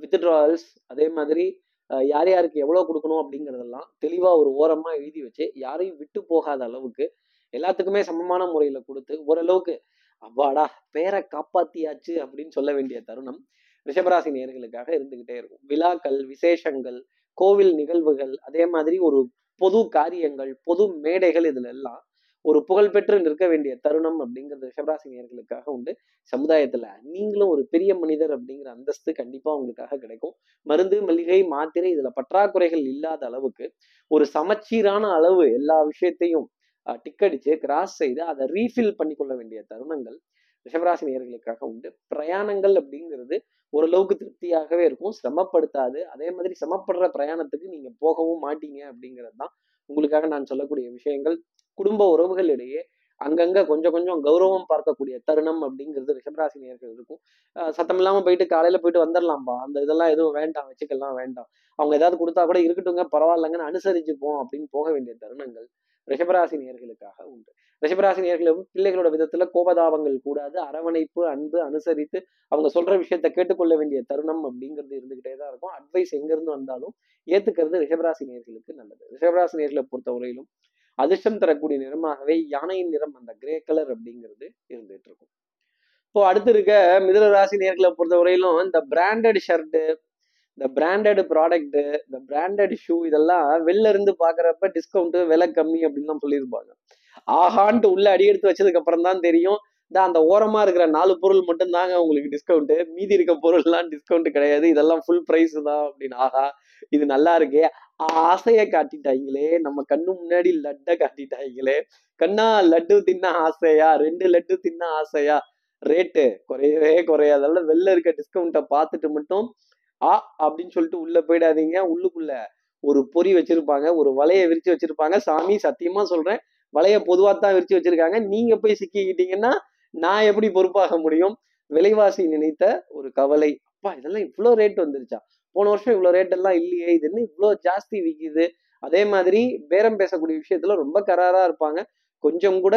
வித்ட்ராவல்ஸ் அதே மாதிரி யார் யாருக்கு எவ்வளவு கொடுக்கணும் அப்படிங்கிறதெல்லாம் தெளிவாக ஒரு ஓரமா எழுதி வச்சு யாரையும் விட்டு போகாத அளவுக்கு எல்லாத்துக்குமே சமமான முறையில் கொடுத்து ஓரளவுக்கு அவ்வாடா பேரை காப்பாத்தியாச்சு அப்படின்னு சொல்ல வேண்டிய தருணம் ரிஷபராசி நேர்களுக்காக இருந்துகிட்டே இருக்கும். விழாக்கள் விசேஷங்கள் கோவில் நிகழ்வுகள் அதே மாதிரி ஒரு பொது காரியங்கள் பொது மேடைகள் இதுல எல்லாம் ஒரு புகழ்பெற்று நிற்க வேண்டிய தருணம் அப்படிங்கிறது ரிஷபராசி நேர்களுக்காக உண்டு. சமுதாயத்துல நீங்களும் ஒரு பெரிய மனிதர் அப்படிங்கிற அந்தஸ்து கண்டிப்பா உங்களுக்காக கிடைக்கும். மருந்து மளிகை மாத்திரை இதுல பற்றாக்குறைகள் இல்லாத அளவுக்கு ஒரு சமச்சீரான அளவு எல்லா விஷயத்தையும் டிக்கடிச்சு கிராஸ் செய்து அதை ரீஃபில் பண்ணிக்கொள்ள வேண்டிய தருணங்கள் ரிஷபராசி நேர்களுக்காக உண்டு. பிரயாணங்கள் அப்படிங்கிறது ஓரளவுக்கு திருப்தியாகவே இருக்கும். சிரமப்படுத்தாது. அதே மாதிரி சிரமப்படுற பிரயாணத்துக்கு நீங்க போகவும் மாட்டீங்க அப்படிங்கிறது தான் உங்களுக்காக நான் சொல்லக்கூடிய விஷயங்கள் குடும்ப உறவுகளிடையே அங்கங்க கொஞ்சம் கொஞ்சம் கௌரவம் பார்க்கக்கூடிய தருணம் அப்படிங்கிறது ரிஷபராசி நேர்கள் இருக்கும். சத்தம் இல்லாம போயிட்டு காலையில போயிட்டு வந்துடலாம்பா அந்த இதெல்லாம் எதுவும் வேண்டாம் வச்சுக்கலாம் வேண்டாம். அவங்க ஏதாவது கொடுத்தா கூட இருக்கட்டுங்க பரவாயில்லங்கன்னு அனுசரிச்சுப்போம் அப்படின்னு போக வேண்டிய தருணங்கள் ரிஷபராசி நேர்களுக்காக உண்டு. ரிஷபராசி நேர்களும் பிள்ளைகளோட விதத்துல கோபதாபங்கள் கூடாது அரவணைப்பு அன்பு அனுசரித்து அவங்க சொல்ற விஷயத்த கேட்டுக்கொள்ள வேண்டிய தருணம் அப்படிங்கிறது இருந்துகிட்டே தான் இருக்கும். அட்வைஸ் எங்க இருந்து வந்தாலும் ஏத்துக்கிறது ரிஷபராசி நேர்களுக்கு நல்லது. ரிஷபராசி நேர்களை பொறுத்தவரையிலும் அதிர்ஷ்டம் தரக்கூடிய நிறமாகவே யானையின் நிறம் அந்த கிரே கலர் அப்படிங்கிறது இருந்துட்டு இருக்கும். இப்போ அடுத்து இருக்க மிதுன ராசி நேர்களை பொறுத்தவரையிலும் இந்த பிராண்டட் ஷர்ட்டு இந்த பிராண்டட் ப்ராடக்ட் இந்த பிராண்டட் ஷூ இதெல்லாம் வெளில இருந்து பாக்குறப்ப டிஸ்கவுண்ட் விலை கம்மி அப்படின்லாம் சொல்லியிருப்பாங்க. ஆஹான்ட்டு உள்ள அடி எடுத்து வச்சதுக்கு அப்புறம் தான் தெரியும். இந்த அந்த ஓரமா இருக்கிற நாலு பொருள் மட்டும் தாங்க உங்களுக்கு டிஸ்கவுண்ட் மீதி இருக்க பொருள்லாம் டிஸ்கவுண்ட் கிடையாது. இதெல்லாம் ஃபுல் ப்ரைஸ் தான் அப்படின்னு. ஆஹா இது நல்லா இருக்கே. ஆசைய காட்டிட்டாங்களே நம்ம கண்ணு முன்னாடி லட்டை காட்டிட்டாங்களே கண்ணா லட்டு தின்ன ஆசையா? ரெண்டு லட்டு தின்ன ஆசையா? ரேட்டு குறையவே குறையாதல்ல வெளில இருக்க டிஸ்கவுண்ட்டை பார்த்துட்டு மட்டும் ஆ அப்படின்னு சொல்லிட்டு உள்ள போயிடாதீங்க. உள்ளுக்குள்ள ஒரு பொறி வச்சிருப்பாங்க ஒரு வலையை விரிச்சு வச்சிருப்பாங்க. சாமி சத்தியமா சொல்றேன். வலைய பொதுவாக தான் விரிச்சு வச்சிருக்காங்க. நீங்க போய் சிக்கிக்கிட்டீங்கன்னா நான் எப்படி பொறுப்பாக முடியும்? விலைவாசி நினைத்த ஒரு கவலை. அப்பா இதெல்லாம் இவ்வளோ ரேட் வந்துருச்சா? போன வருஷம் இவ்வளோ ரேட் எல்லாம் இல்லையே இது என்ன இவ்வளோ ஜாஸ்தி விக்குது? அதே மாதிரி பேரம் பேசக்கூடிய விஷயத்துல ரொம்ப கராரா இருப்பாங்க. கொஞ்சம் கூட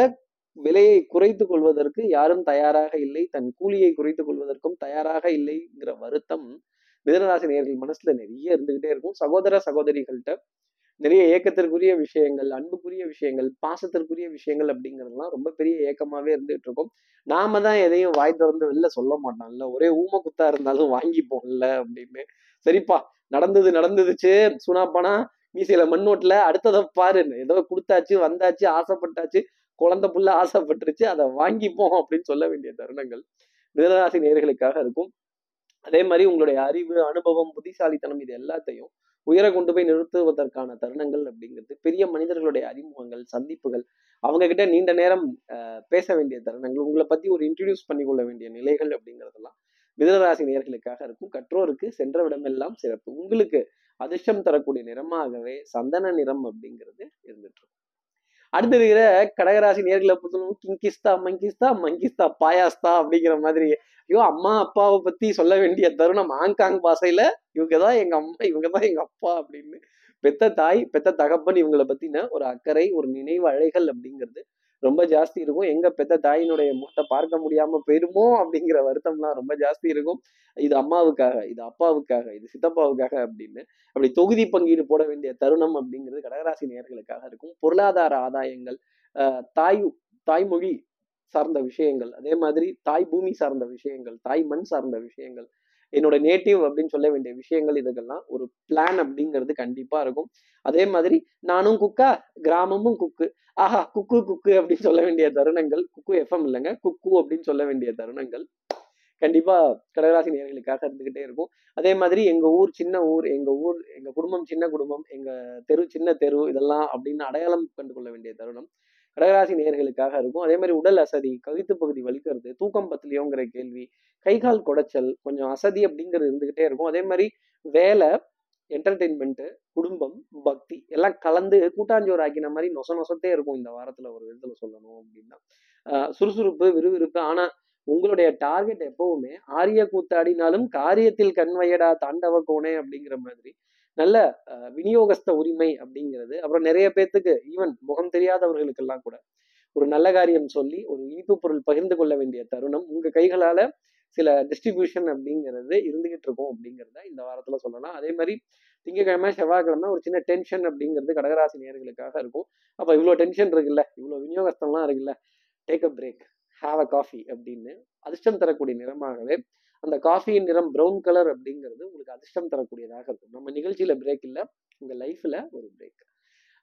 விலையை குறைத்து கொள்வதற்கு யாரும் தயாராக இல்லை. தன் கூலியை குறைத்துக் கொள்வதற்கும் தயாராக இல்லைங்கிற வருத்தம் மிதனராசி நேர்கள் மனசுல நிறைய இருந்துகிட்டே இருக்கும். சகோதர சகோதரிகள்கிட்ட நிறைய ஏக்கத்திற்குரிய விஷயங்கள் அன்புக்குரிய விஷயங்கள் பாசத்திற்குரிய விஷயங்கள் அப்படிங்கிறதுலாம் ரொம்ப பெரிய ஏக்கமாவே இருந்துகிட்டு இருக்கும். நாம தான் எதையும் வாய் திறந்து வெளில சொல்ல மாட்டோம்ல. ஒரே ஊம குத்தா இருந்தாலும் வாங்கிப்போம்ல அப்படின்னு. சரிப்பா நடந்தது நடந்துதுச்சு சுனாப்பானா மீசையில மண்ணோட்டில் அடுத்ததை பாரு ஏதோ கொடுத்தாச்சு வந்தாச்சு ஆசைப்பட்டாச்சு குழந்தை புள்ள ஆசைப்பட்டுருச்சு அதை வாங்கிப்போம் அப்படின்னு சொல்ல வேண்டிய தருணங்கள் மிதனராசி நேர்களுக்காக இருக்கும். அதே மாதிரி உங்களுடைய அறிவு அனுபவம் புத்திசாலித்தனம் இது எல்லாத்தையும் உயர கொண்டு போய் நிறுத்துவதற்கான தருணங்கள் அப்படிங்கிறது பெரிய மனிதர்களுடைய அறிமுகங்கள் சந்திப்புகள். அவங்க கிட்ட நீண்ட நேரம் அஹ், பேச வேண்டிய தருணங்கள் உங்களை பத்தி ஒரு இன்ட்ரடியூஸ் பண்ணி கொள்ள வேண்டிய நிலைகள் அப்படிங்கிறதெல்லாம் மிதனராசி நேர்களுக்காக இருக்கும். கற்றோருக்கு சென்ற விடமெல்லாம் சிறப்பு. உங்களுக்கு அதிர்ஷ்டம் தரக்கூடிய நிறமாகவே சந்தன நிறம் அப்படிங்கிறது இருந்துட்டு இருக்கும் அடுத்து இருக்கிற கடகராசி நேர்களை பொறுத்தவரைக்கும் கிங்கிஸ்தா மங்கிஸ்தா மங்கிஸ்தா பாயாஸ்தா அப்படிங்கிற மாதிரி. ஐயோ அம்மா அப்பாவை பத்தி சொல்ல வேண்டிய தருணம் ஆங்காங் பாசையில இவங்க தான் எங்க அம்மா இவங்க தான் எங்க அப்பா அப்படின்னு. பெத்த தாய் பெத்த தகப்பன் இவங்களை பத்தின ஒரு அக்கறை ஒரு நினைவு அழைகள் அப்படிங்கிறது ரொம்ப ஜாஸ்தி இருக்கும். எங்க பெத்த தாயினுடைய முகத்தை பார்க்க முடியாம போயிருமோ அப்படிங்கிற வருத்தம்லாம் ரொம்ப ஜாஸ்தி இருக்கும். இது அம்மாவுக்காக இது அப்பாவுக்காக இது சித்தப்பாவுக்காக அப்படின்னு. அப்படி தொகுதி பங்கீடு போட வேண்டிய தருணம் அப்படிங்கிறது கடகராசி நேர்களுக்காக இருக்கும். பொருளாதார ஆதாயங்கள் தாய் தாய்மொழி சார்ந்த விஷயங்கள் அதே மாதிரி தாய் பூமி சார்ந்த விஷயங்கள் தாய் மண் சார்ந்த விஷயங்கள் என்னோட நேட்டிவ் அப்படின்னு சொல்ல வேண்டிய விஷயங்கள் இதுக்கெல்லாம் ஒரு பிளான் அப்படிங்கிறது கண்டிப்பா இருக்கும். அதே மாதிரி நானும் குக்கா கிராமமும் குக்கு. ஆஹா குக்கு குக்கு அப்படின்னு சொல்ல வேண்டிய தருணங்கள் குக்கு எஃப்எம் இல்லைங்க குக்கு அப்படின்னு சொல்ல வேண்டிய தருணங்கள் கண்டிப்பா கடகராசி நேர்களுக்காக இருந்துகிட்டே இருக்கும். அதே மாதிரி எங்க ஊர் சின்ன ஊர் எங்க ஊர் எங்க குடும்பம் சின்ன குடும்பம் எங்க தெரு சின்ன தெரு இதெல்லாம் அப்படின்னு அடையாளம் கண்டு கொள்ள வேண்டிய தருணம். கடகராசி நேர்களுக்காக இருக்கும். அதே மாதிரி உடல் அசதி கழுத்து பகுதி வலிக்கிறது தூக்கம் பத்திலையோங்கிற கேள்வி கை கால் குடைச்சல் கொஞ்சம் அசதி அப்படிங்கிறது இருந்துகிட்டே இருக்கும். அதே மாதிரி வேலை என்டர்டெயின்மெண்ட் குடும்பம் பக்தி எல்லாம் கலந்து கூட்டாஞ்சோறு ஆக்கின மாதிரி நொச நொசத்தே இருக்கும் இந்த வாரத்துல ஒரு விதத்துல சொல்லணும் அப்படின்னா. சுறுசுறுப்பு விறுவிறுப்பு. ஆனா உங்களுடைய டார்கெட் எப்பவுமே ஆரிய கூத்தாடினாலும் காரியத்தில் கண்வையடா தாண்டவ கோணே அப்படிங்கிற மாதிரி நல்ல விநியோகஸ்த உரிமை அப்படிங்கிறது. அப்புறம் நிறைய பேர்த்துக்கு ஈவன் முகம் தெரியாதவர்களுக்கெல்லாம் கூட ஒரு நல்ல காரியம் சொல்லி ஒரு இனிப்பு பொருள் பகிர்ந்து கொள்ள வேண்டிய தருணம் உங்க கைகளால சில டிஸ்ட்ரிபியூஷன் அப்படிங்கிறது இருந்துகிட்டு இருக்கும் அப்படிங்கிறத இந்த வாரத்துல சொல்லலாம். அதே மாதிரி திங்கக்கிழமை செவ்வாய்க்கிழமை ஒரு சின்ன டென்ஷன் அப்படிங்கிறது கடகராசி நேர்களுக்காக இருக்கும். அப்ப இவ்வளோ டென்ஷன் இருக்குல்ல இவ்வளோ விநியோகஸ்தம்லாம் இருக்குல்ல take a break have a coffee அப்படின்னு அதிர்ஷ்டம் தரக்கூடிய நிறமாகவே அந்த காஃபியின் நிறம் பிரவுன் கலர் அப்படிங்கிறது உங்களுக்கு அதிர்ஷ்டம் தரக்கூடியதாக இருக்கும். நம்ம நிகழ்ச்சியில பிரேக் இல்லை. உங்க லைஃப்ல ஒரு பிரேக்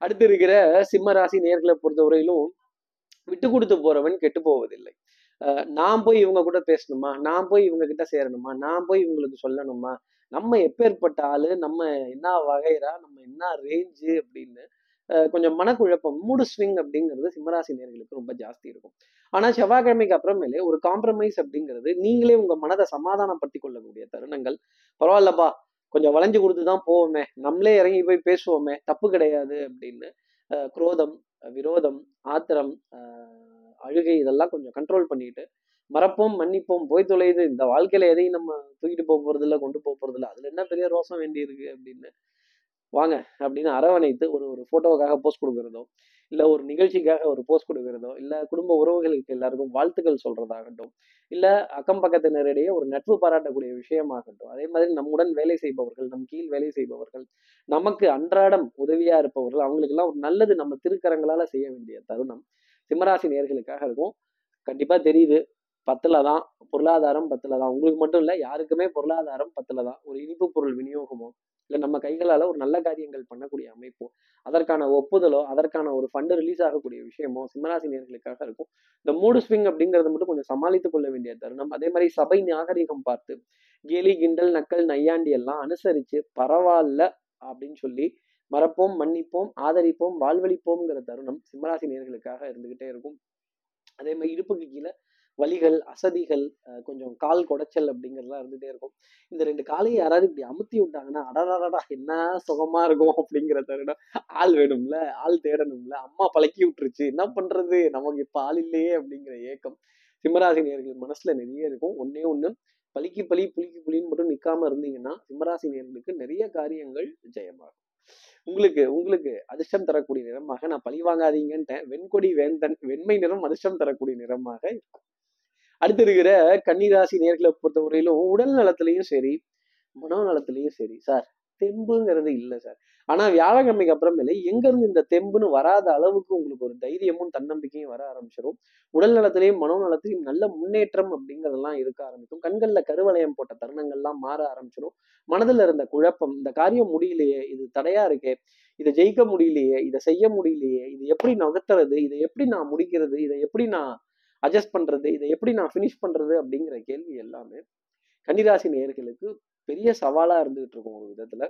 அடுத்து இருக்கிற சிம்ம ராசி நேர்களை பொறுத்தவரையிலும் விட்டு கொடுத்து போறவன் கெட்டு போவதில்லை. நான் போய் இவங்க கூட பேசணுமா? நான் போய் இவங்க கிட்ட சேரணுமா? நான் போய் இவங்களுக்கு சொல்லணுமா? நம்ம எப்பேற்பட்ட ஆளு? நம்ம என்ன வகைரா? நம்ம என்ன ரேஞ்சு அப்படின்னு கொஞ்சம் மனக்குழப்பம் மூடு ஸ்விங் அப்படிங்கிறது சிம்மராசி நேர்களுக்கு ரொம்ப ஜாஸ்தி இருக்கும். ஆனா செவ்வாய்க்கிழமைக்கு அப்புறமேலே ஒரு காம்ப்ரமைஸ் அப்படிங்கிறது நீங்களே உங்க மனதை சமாதானப்படுத்தி கொள்ளக்கூடிய தருணங்கள். பரவாயில்லப்பா கொஞ்சம் வளைஞ்சு கொடுத்து தான் போவோமே நம்மளே இறங்கி போய் பேசுவோமே தப்பு கிடையாது அப்படின்னு குரோதம் விரோதம் ஆத்திரம் ஆஹ் அழுகை இதெல்லாம் கொஞ்சம் கண்ட்ரோல் பண்ணிட்டு மறப்போம் மன்னிப்போம் போய் தொலையுது இந்த வாழ்க்கையில எதையும் நம்ம தூக்கிட்டு போக போறதில்ல கொண்டு போக போறதில்ல அதுல என்ன பெரிய ரோசம் வேண்டி இருக்கு அப்படின்னு வாங்க அப்படின்னு அரவணைத்து ஒரு ஒரு போட்டோவுக்காக போஸ்ட் கொடுக்குறதோ இல்லை ஒரு நிகழ்ச்சிக்காக ஒரு போஸ்ட் கொடுக்குறதோ இல்ல குடும்ப உறவுகளுக்கு எல்லாருக்கும் வாழ்த்துக்கள் சொல்றதாகட்டும் இல்ல அக்கம் பக்கத்தினரிடையே ஒரு நட்பு பாராட்டக்கூடிய விஷயமாகட்டும் அதே மாதிரி நம்முடன் வேலை செய்பவர்கள் நம் கீழ் வேலை செய்பவர்கள் நமக்கு அன்றாடம் உதவியா இருப்பவர்கள் அவங்களுக்கு எல்லாம் ஒரு நல்லது நம்ம திருக்கரங்களால செய்ய வேண்டிய தருணம் சிம்மராசி நேர்களுக்காக இருக்கும். கண்டிப்பா தெரியுது பத்துல தான் பொருளாதாரம் பத்துல தான். உங்களுக்கு மட்டும் இல்ல யாருக்குமே பொருளாதாரம் பத்துல தான். ஒரு இனிப்பு பொருள் விநியோகமோ இல்லை நம்ம கைகளால் ஒரு நல்ல காரியங்கள் பண்ணக்கூடிய அமைப்போ அதற்கான ஒப்புதலோ அதற்கான ஒரு ஃபண்டு ரிலீஸ் ஆகக்கூடிய விஷயமோ சிம்மராசி நேர்களுக்காக இருக்கும். இந்த மூடு ஸ்விங் அப்படிங்கிறத மட்டும் கொஞ்சம் சமாளித்துக் கொள்ள வேண்டிய தருணம் அதே மாதிரி சபை நாகரிகம் பார்த்து கேலி கிண்டல் நக்கல் நையாண்டி எல்லாம் அனுசரித்து பரவாயில்ல அப்படின்னு சொல்லி மறப்போம் மன்னிப்போம் ஆதரிப்போம் வாழ்வழிப்போம்ங்கிற தருணம் சிம்மராசி நேர்களுக்காக இருந்துகிட்டே இருக்கும். அதே மாதிரி இடுப்புக்கு கீழே வலிகள் அசதிகள் அஹ் கொஞ்சம் கால் குடைச்சல் அப்படிங்கிறதுலாம் இருந்துகிட்டே இருக்கும். இந்த ரெண்டு காலையும் யாராவது இப்படி அமுத்தி விட்டாங்கன்னா அடடடடா என்ன சுகமா இருக்கும் அப்படிங்கிற தருணம் ஆள் வேணும்ல ஆள் தேடணும்ல அம்மா பழக்கி விட்டுருச்சு என்ன பண்றது? நமக்கு இப்ப ஆள் இல்லையே அப்படிங்கிற ஏக்கம் சிம்மராசி நேர்கள் மனசுல நிறைய இருக்கும். ஒன்னே ஒண்ணு பலிக்கு பலி புளிக்கு புலின்னு மட்டும் நிக்காம இருந்தீங்கன்னா சிம்மராசி நேர்களுக்கு நிறைய காரியங்கள் ஜெயமாகும். உங்களுக்கு உங்களுக்கு அதிர்ஷ்டம் தரக்கூடிய நிறமாக நான் பழி வாங்காதீங்கன்ட்டேன். வெண்கொடி வேந்தன் வெண்மை நிறம் அதிர்ஷ்டம் தரக்கூடிய நிறமாக இருக்கும். அடுத்து இருக்கிற கன்னிராசி நேர்களை பொறுத்தவரையிலும் உடல் நலத்திலையும் சரி மனோ நலத்திலையும் சரி சார் தெம்புங்கிறது இல்லை சார். ஆனா வியாழக்கிழமைக்கு அப்புறமேலே எங்க இருந்து இந்த தெம்புன்னு வராத அளவுக்கு உங்களுக்கு ஒரு தைரியமும் தன்னம்பிக்கையும் வர ஆரம்பிச்சிடும் உடல் நலத்திலையும் மனோ நலத்திலையும் நல்ல முன்னேற்றம் அப்படிங்கிறதெல்லாம் இருக்க ஆரம்பிக்கும். கண்கள்ல கருவளையம் போட்ட தருணங்கள்லாம் மாற ஆரம்பிச்சிடும் மனதுல இருந்த குழப்பம் இந்த காரியம் முடியலையே இது தடையா இருக்கே இதை ஜெயிக்க முடியலையே இதை செய்ய முடியலையே இது எப்படி நகர்த்துறது இதை எப்படி நான் முடிக்கிறது இதை எப்படி நான் அட்ஜஸ்ட் பண்ணுறது இதை எப்படி நான் ஃபினிஷ் பண்ணுறது அப்படிங்கிற கேள்வி எல்லாமே கன்னிராசி நேர்களுக்கு பெரிய சவாலாக இருந்துகிட்டு இருக்கும் ஒரு விதத்தில்.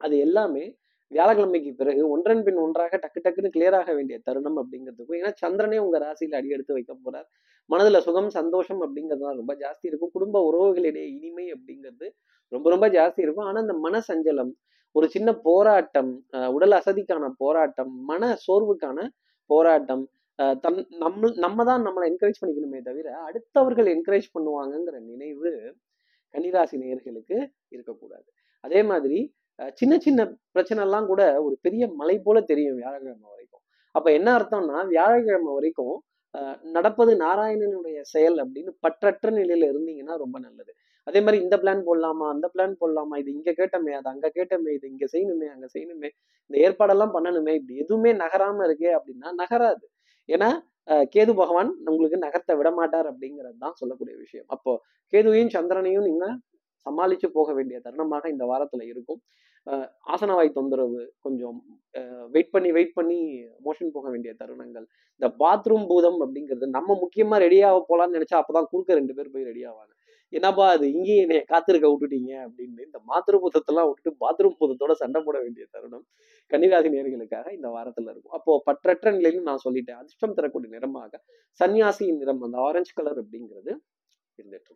அது எல்லாமே வியாழக்கிழமைக்கு பிறகு ஒன்றன் பின் ஒன்றாக டக்கு டக்குன்னு கிளியர் ஆக வேண்டிய தருணம் அப்படிங்கிறதுக்கும் ஏன்னா சந்திரனே உங்க ராசியில் அடி எடுத்து வைக்க போறார். மனதுல சுகம் சந்தோஷம் அப்படிங்கிறதுலாம் ரொம்ப ஜாஸ்தி இருக்கும். குடும்ப உறவுகளிடையே இனிமை அப்படிங்கிறது ரொம்ப ரொம்ப ஜாஸ்தி இருக்கும். ஆனா அந்த மன சஞ்சலம் ஒரு சின்ன போராட்டம் உடல் அசதிக்கான போராட்டம் மன சோர்வுக்கான போராட்டம் தன் நம்ம நம்ம தான் நம்மளை என்கரேஜ் பண்ணிக்கணுமே தவிர அடுத்தவர்கள் என்கரேஜ் பண்ணுவாங்கங்கிற நினைவு கன்னிராசி நேர்களுக்கு இருக்கக்கூடாது. அதே மாதிரி சின்ன சின்ன பிரச்சனை எல்லாம் கூட ஒரு பெரிய மலை போல தெரியும் வியாழக்கிழமை வரைக்கும். அப்ப என்ன அர்த்தம்னா வியாழக்கிழமை வரைக்கும் நடப்பது நாராயணனுடைய செயல் அப்படின்னு பற்றற்ற நிலையில இருந்தீங்கன்னா ரொம்ப நல்லது. அதே மாதிரி இந்த பிளான் போடலாமா அந்த பிளான் போடலாமா இது இங்க கேட்டமே அது அங்க கேட்டமே இது இங்க செய்யணுமே அங்க செய்யணுமே இந்த ஏற்பாடெல்லாம் பண்ணணுமே இப்படி எதுவுமே நகராம இருக்கே அப்படின்னா நகராது. ஏன்னா கேது பகவான் உங்களுக்கு நகர்த்த விடமாட்டார் அப்படிங்கிறது தான் சொல்லக்கூடிய விஷயம். அப்போ கேதுவையும் சந்திரனையும் நீங்க சமாளிச்சு போக வேண்டிய தருணமாக இந்த வாரத்துல இருக்கும். ஆசனவாய் தொந்தரவு கொஞ்சம் வெயிட் பண்ணி வெயிட் பண்ணி மோஷன் போக வேண்டிய தருணங்கள். இந்த பாத்ரூம் பூதம் அப்படிங்கிறது நம்ம முக்கியமா ரெடியாக போலாம்னு நினைச்சா அப்பதான் குறுக்க ரெண்டு பேர் போய் ரெடி ஆவாங்க. என்னப்பா அது இங்கேயே என்னைய காத்திருக்க விட்டுட்டீங்க அப்படின்னு இந்த மாத்திரை பூதத்தெல்லாம் விட்டுட்டு பாத்ரூம் பூதத்தோட சண்டை போட வேண்டிய தருணம் கன்னிராசி நேர்களுக்காக இந்த வாரத்துல இருக்கும். அப்போ பற்றற்ற நிலையிலும் நான் சொல்லிட்டேன். அதிர்ஷ்டம் தரக்கூடிய நிறமாக சன்னியாசியின் நிறம் அந்த ஆரஞ்சு கலர் அப்படிங்கிறது இருந்துட்டு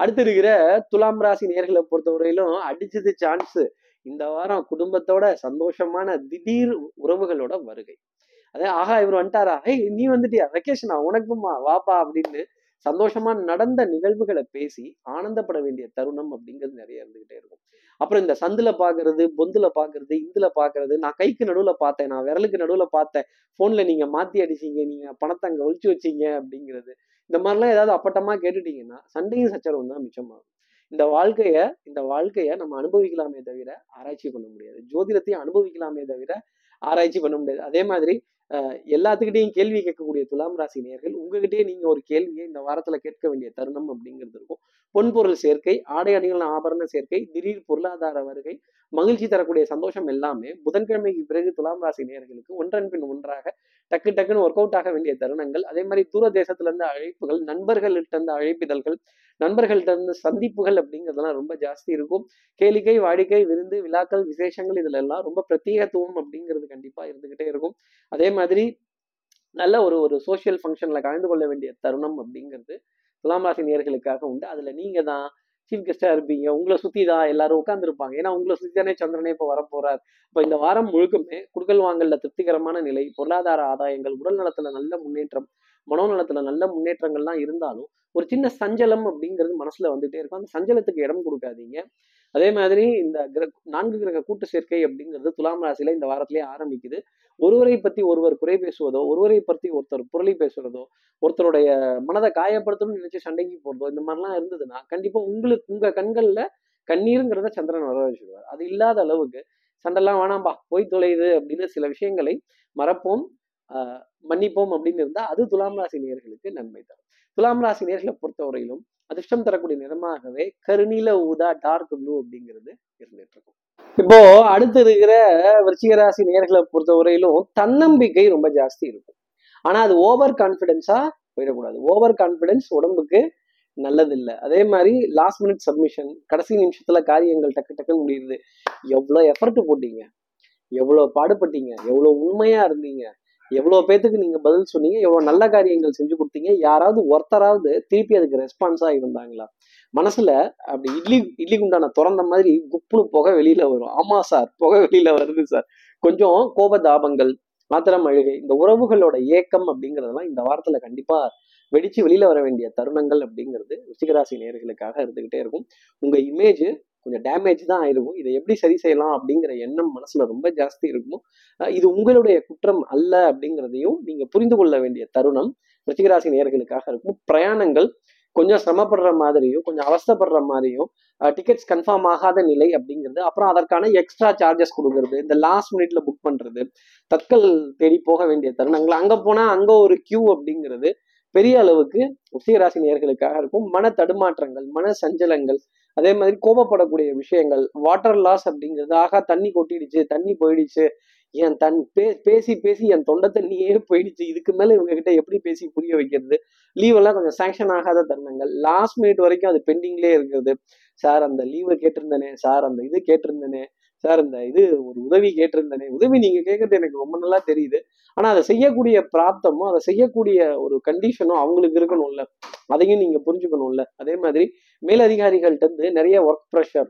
அடுத்து இருக்கிற துலாம் ராசி நேர்களை பொறுத்தவரையிலும் அடிச்சது சான்ஸ் இந்த வாரம் குடும்பத்தோட சந்தோஷமான திடீர் உறவுகளோட வருகை. அதே ஆஹா இவர் வந்துட்டாரா? ஏய் நீ வந்துட்டியா? வெக்கேஷனா உனக்குமா? வாப்பா? அப்படின்னு சந்தோஷமா நடந்த நிகழ்வுகளை பேசி ஆனந்தப்பட வேண்டிய தருணம் அப்படிங்கிறது நிறைய இருந்துகிட்டே இருக்கும். அப்புறம் இந்த சந்துல பாக்குறது பொந்துல பாக்குறது இந்துல பாக்குறது நான் கைக்கு நடுவுல பார்த்தேன் நான் விரலுக்கு நடுவுல பார்த்தேன். போன்ல நீங்க மாத்தி அடிச்சீங்க நீங்க பணத்தை அங்க ஒழிச்சு வச்சீங்க அப்படிங்கிறது. இந்த மாதிரிலாம் ஏதாவது அப்பட்டமா கேட்டுட்டீங்கன்னா சண்டையும் சச்சரவும் தான் மிச்சமாகும். இந்த வாழ்க்கைய இந்த வாழ்க்கைய நம்ம அனுபவிக்கலாமே தவிர ஆராய்ச்சி பண்ண முடியாது. ஜோதிடத்தையும் அனுபவிக்கலாமே தவிர ஆராய்ச்சி பண்ண முடியாது. அதே மாதிரி எல்லாத்துக்கிட்டையும் கேள்வி கேட்கக்கூடிய துலாம் ராசி நேர்கள் உங்ககிட்டயே நீங்க ஒரு கேள்வியை இந்த வாரத்துல கேட்க வேண்டிய தருணம் அப்படிங்கிறது இருக்கும். பொன்பொருள் சேர்க்கை ஆடை அணிகள் ஆபரண சேர்க்கை திடீர் பொருளாதார வருகை மகிழ்ச்சி தரக்கூடிய சந்தோஷம் எல்லாமே புதன்கிழமைக்கு பிறகு துலாம் ராசி நேர்களுக்கு ஒன்றன் பின் ஒன்றாக டக்கு டக்குன்னு ஒர்க் அவுட் ஆக வேண்டிய தருணங்கள். அதே மாதிரி தூர தேசத்துல இருந்து அழைப்புகள் நண்பர்கள்ட்ட இருந்து அழைப்பிதழ்கள் நண்பர்கள்ட்ட இருந்து சந்திப்புகள் அப்படிங்கிறதெல்லாம் ரொம்ப ஜாஸ்தி இருக்கும். கேளிக்கை வாடிக்கை விருந்து விழாக்கள் விசேஷங்கள் இதுல எல்லாம் ரொம்ப பிரத்யேகத்துவம் அப்படிங்கிறது கண்டிப்பா இருந்துகிட்டே இருக்கும். அதே மாதிரி நல்ல ஒரு ஒரு சோசியல் ஃபங்க்ஷன்ல கலந்து கொள்ள வேண்டிய தருணம் அப்படிங்கிறது துலாம் ராசி நேர்களுக்காக உண்டு. அதுல நீங்க தான் சீஃப் கெஸ்டா இருப்பீங்க. உங்களை சுத்தி தான் எல்லாரும் உட்காந்துருப்பாங்க ஏன்னா உங்களை சுத்தி தானே சந்திரனே இப்போ வரப்போறார். இப்போ இந்த வாரம் முழுக்குமே குடுக்கல் வாங்கல திருப்திகரமான நிலை பொருளாதார ஆதாயங்கள் உடல் நலத்துல நல்ல முன்னேற்றம் மனோநலத்துல நல்ல முன்னேற்றங்கள்லாம் இருந்தாலும் ஒரு சின்ன சஞ்சலம் அப்படிங்கிறது மனசுல வந்துட்டே இருக்கும். அந்த சஞ்சலத்துக்கு இடம் கொடுக்காதீங்க. அதே மாதிரி இந்த கிர நான்கு கிரக கூட்டு சேர்க்கை அப்படிங்கிறது துலாம் ராசியில இந்த வாரத்திலேயே ஆரம்பிக்குது. ஒருவரை பத்தி ஒருவர் குறை பேசுவதோ ஒருவரை பத்தி ஒருத்தர் புரளி பேசுறதோ ஒருத்தருடைய மனதை காயப்படுத்தணும்னு நினைச்சு சண்டைக்கு போறதோ இந்த மாதிரிலாம் இருந்ததுன்னா கண்டிப்பா உங்களுக்கு உங்க கண்கள்ல கண்ணீருங்கிறத சந்திரன் வர வச்சுடுவார் அது இல்லாத அளவுக்கு சண்டைலாம் வேணாம்பா போய் தொலையுது அப்படின்னு சில விஷயங்களை மறப்போம் மன்னிப்போம் அப்படின்னு இருந்தா அது துலாம் ராசி நேர்களுக்கு நன்மை தரும். துலாம் ராசி நேர்களை பொறுத்தவரையிலும் அதிர்ஷ்டம் தரக்கூடிய நிறமாகவே கருநீல ஊதா டார்க் ப்ளூ அப்படிங்கிறது இருந்துட்டு இருக்கும் இப்போ அடுத்து இருக்கிற விருச்சிகராசி நேர்களை பொறுத்த பொறுத்தவரையிலும் தன்னம்பிக்கை ரொம்ப ஜாஸ்தி இருக்கும். ஆனா அது ஓவர் கான்பிடென்ஸா போயிடக்கூடாது. ஓவர் கான்பிடென்ஸ் உடம்புக்கு நல்லதில்லை. அதே மாதிரி லாஸ்ட் மினிட் சப்மிஷன் கடைசி நிமிஷத்துல காரியங்கள் டக்கு டக்குன்னு முடியுது. எவ்வளோ எஃபர்ட் போட்டீங்க? எவ்வளோ பாடுபட்டீங்க? எவ்வளோ உண்மையா இருந்தீங்க? எவ்வளோ பேத்துக்கு நீங்க பதில் சொன்னீங்க எவ்வளோ நல்ல காரியங்கள் செஞ்சு கொடுத்தீங்க யாராவது ஒருத்தராவது திருப்பி அதுக்கு ரெஸ்பான்ஸா இருந்தாங்களா? மனசுல அப்படி இட்லி இட்லி குண்டான திறந்த மாதிரி குப்புனு புகை வெளியில வரும். ஆமா சார் புகை வெளியில வருது சார். கொஞ்சம் கோபதாபங்கள் மாத்திரம் அழுகை இந்த உறவுகளோட ஏக்கம் அப்படிங்கிறதெல்லாம் இந்த வாரத்துல கண்டிப்பா வெடிச்சு வெளியில வர வேண்டிய தருணங்கள் அப்படிங்கிறது ருச்சிகராசி நேர்களுக்காக இருந்துகிட்டே இருக்கும். உங்க இமேஜ் கொஞ்சம் டேமேஜ் தான் ஆயிருக்கும். இதை எப்படி சரி செய்யலாம் அப்படிங்கிற எண்ணம் மனசுல ரொம்ப ஜாஸ்தி இருக்கும். இது உங்களுடைய குற்றம் அல்ல அப்படிங்கிறதையும் நீங்க புரிந்து கொள்ள வேண்டிய தருணம் ரிச்சிகராசி நேர்களுக்காக இருக்கும். பிரயாணங்கள் கொஞ்சம் சிரமப்படுற மாதிரியும் கொஞ்சம் அவஸ்தைப்படுற மாதிரியும் டிக்கெட்ஸ் கன்ஃபார்ம் ஆகாத நிலை அப்படிங்கிறது அப்புறம் அதற்கான எக்ஸ்ட்ரா சார்ஜஸ் கொடுக்கறது இந்த லாஸ்ட் மினிட்ல புக் பண்றது தட்கல் தேடி போக வேண்டிய தருணங்கள் அங்க போனா அங்க ஒரு கியூ அப்படிங்கிறது பெரிய அளவுக்கு ருச்சிகராசி நேர்களுக்காக இருக்கும். மன தடுமாற்றங்கள் மன சஞ்சலங்கள் அதே மாதிரி கோபப்படக்கூடிய விஷயங்கள் வாட்டர் லாஸ் அப்படிங்கிறது ஆகா தண்ணி கொட்டிடுச்சு தண்ணி போயிடுச்சு. என் தன் பே பேசி பேசி என் தொண்டை தண்ணியே போயிடுச்சு. இதுக்கு மேல இவங்க கிட்ட எப்படி பேசி புரிய வைக்கிறது? லீவ் எல்லாம் கொஞ்சம் சாங்ஷன் ஆகாத தருணங்கள். லாஸ்ட் மினிட் வரைக்கும் அது பெண்டிங்லேயே இருக்கிறது. சார் அந்த லீவை கேட்டிருந்தேனே சார் அந்த இது கேட்டிருந்தேனே சார் இந்த இது ஒரு உதவி கேட்டிருந்தேனே. உதவி நீங்க கேட்கறது எனக்கு ரொம்ப நல்லா தெரியுது. ஆனா அதை செய்யக்கூடிய பிராப்தமும் அதை செய்யக்கூடிய ஒரு கண்டிஷனும் அவங்களுக்கு இருக்கணும்ல. அதையும் நீங்க புரிஞ்சுக்கணும்ல. அதே மாதிரி மேலதிகாரிகள்ட்ட இருந்து நிறைய ஒர்க் ப்ரெஷர்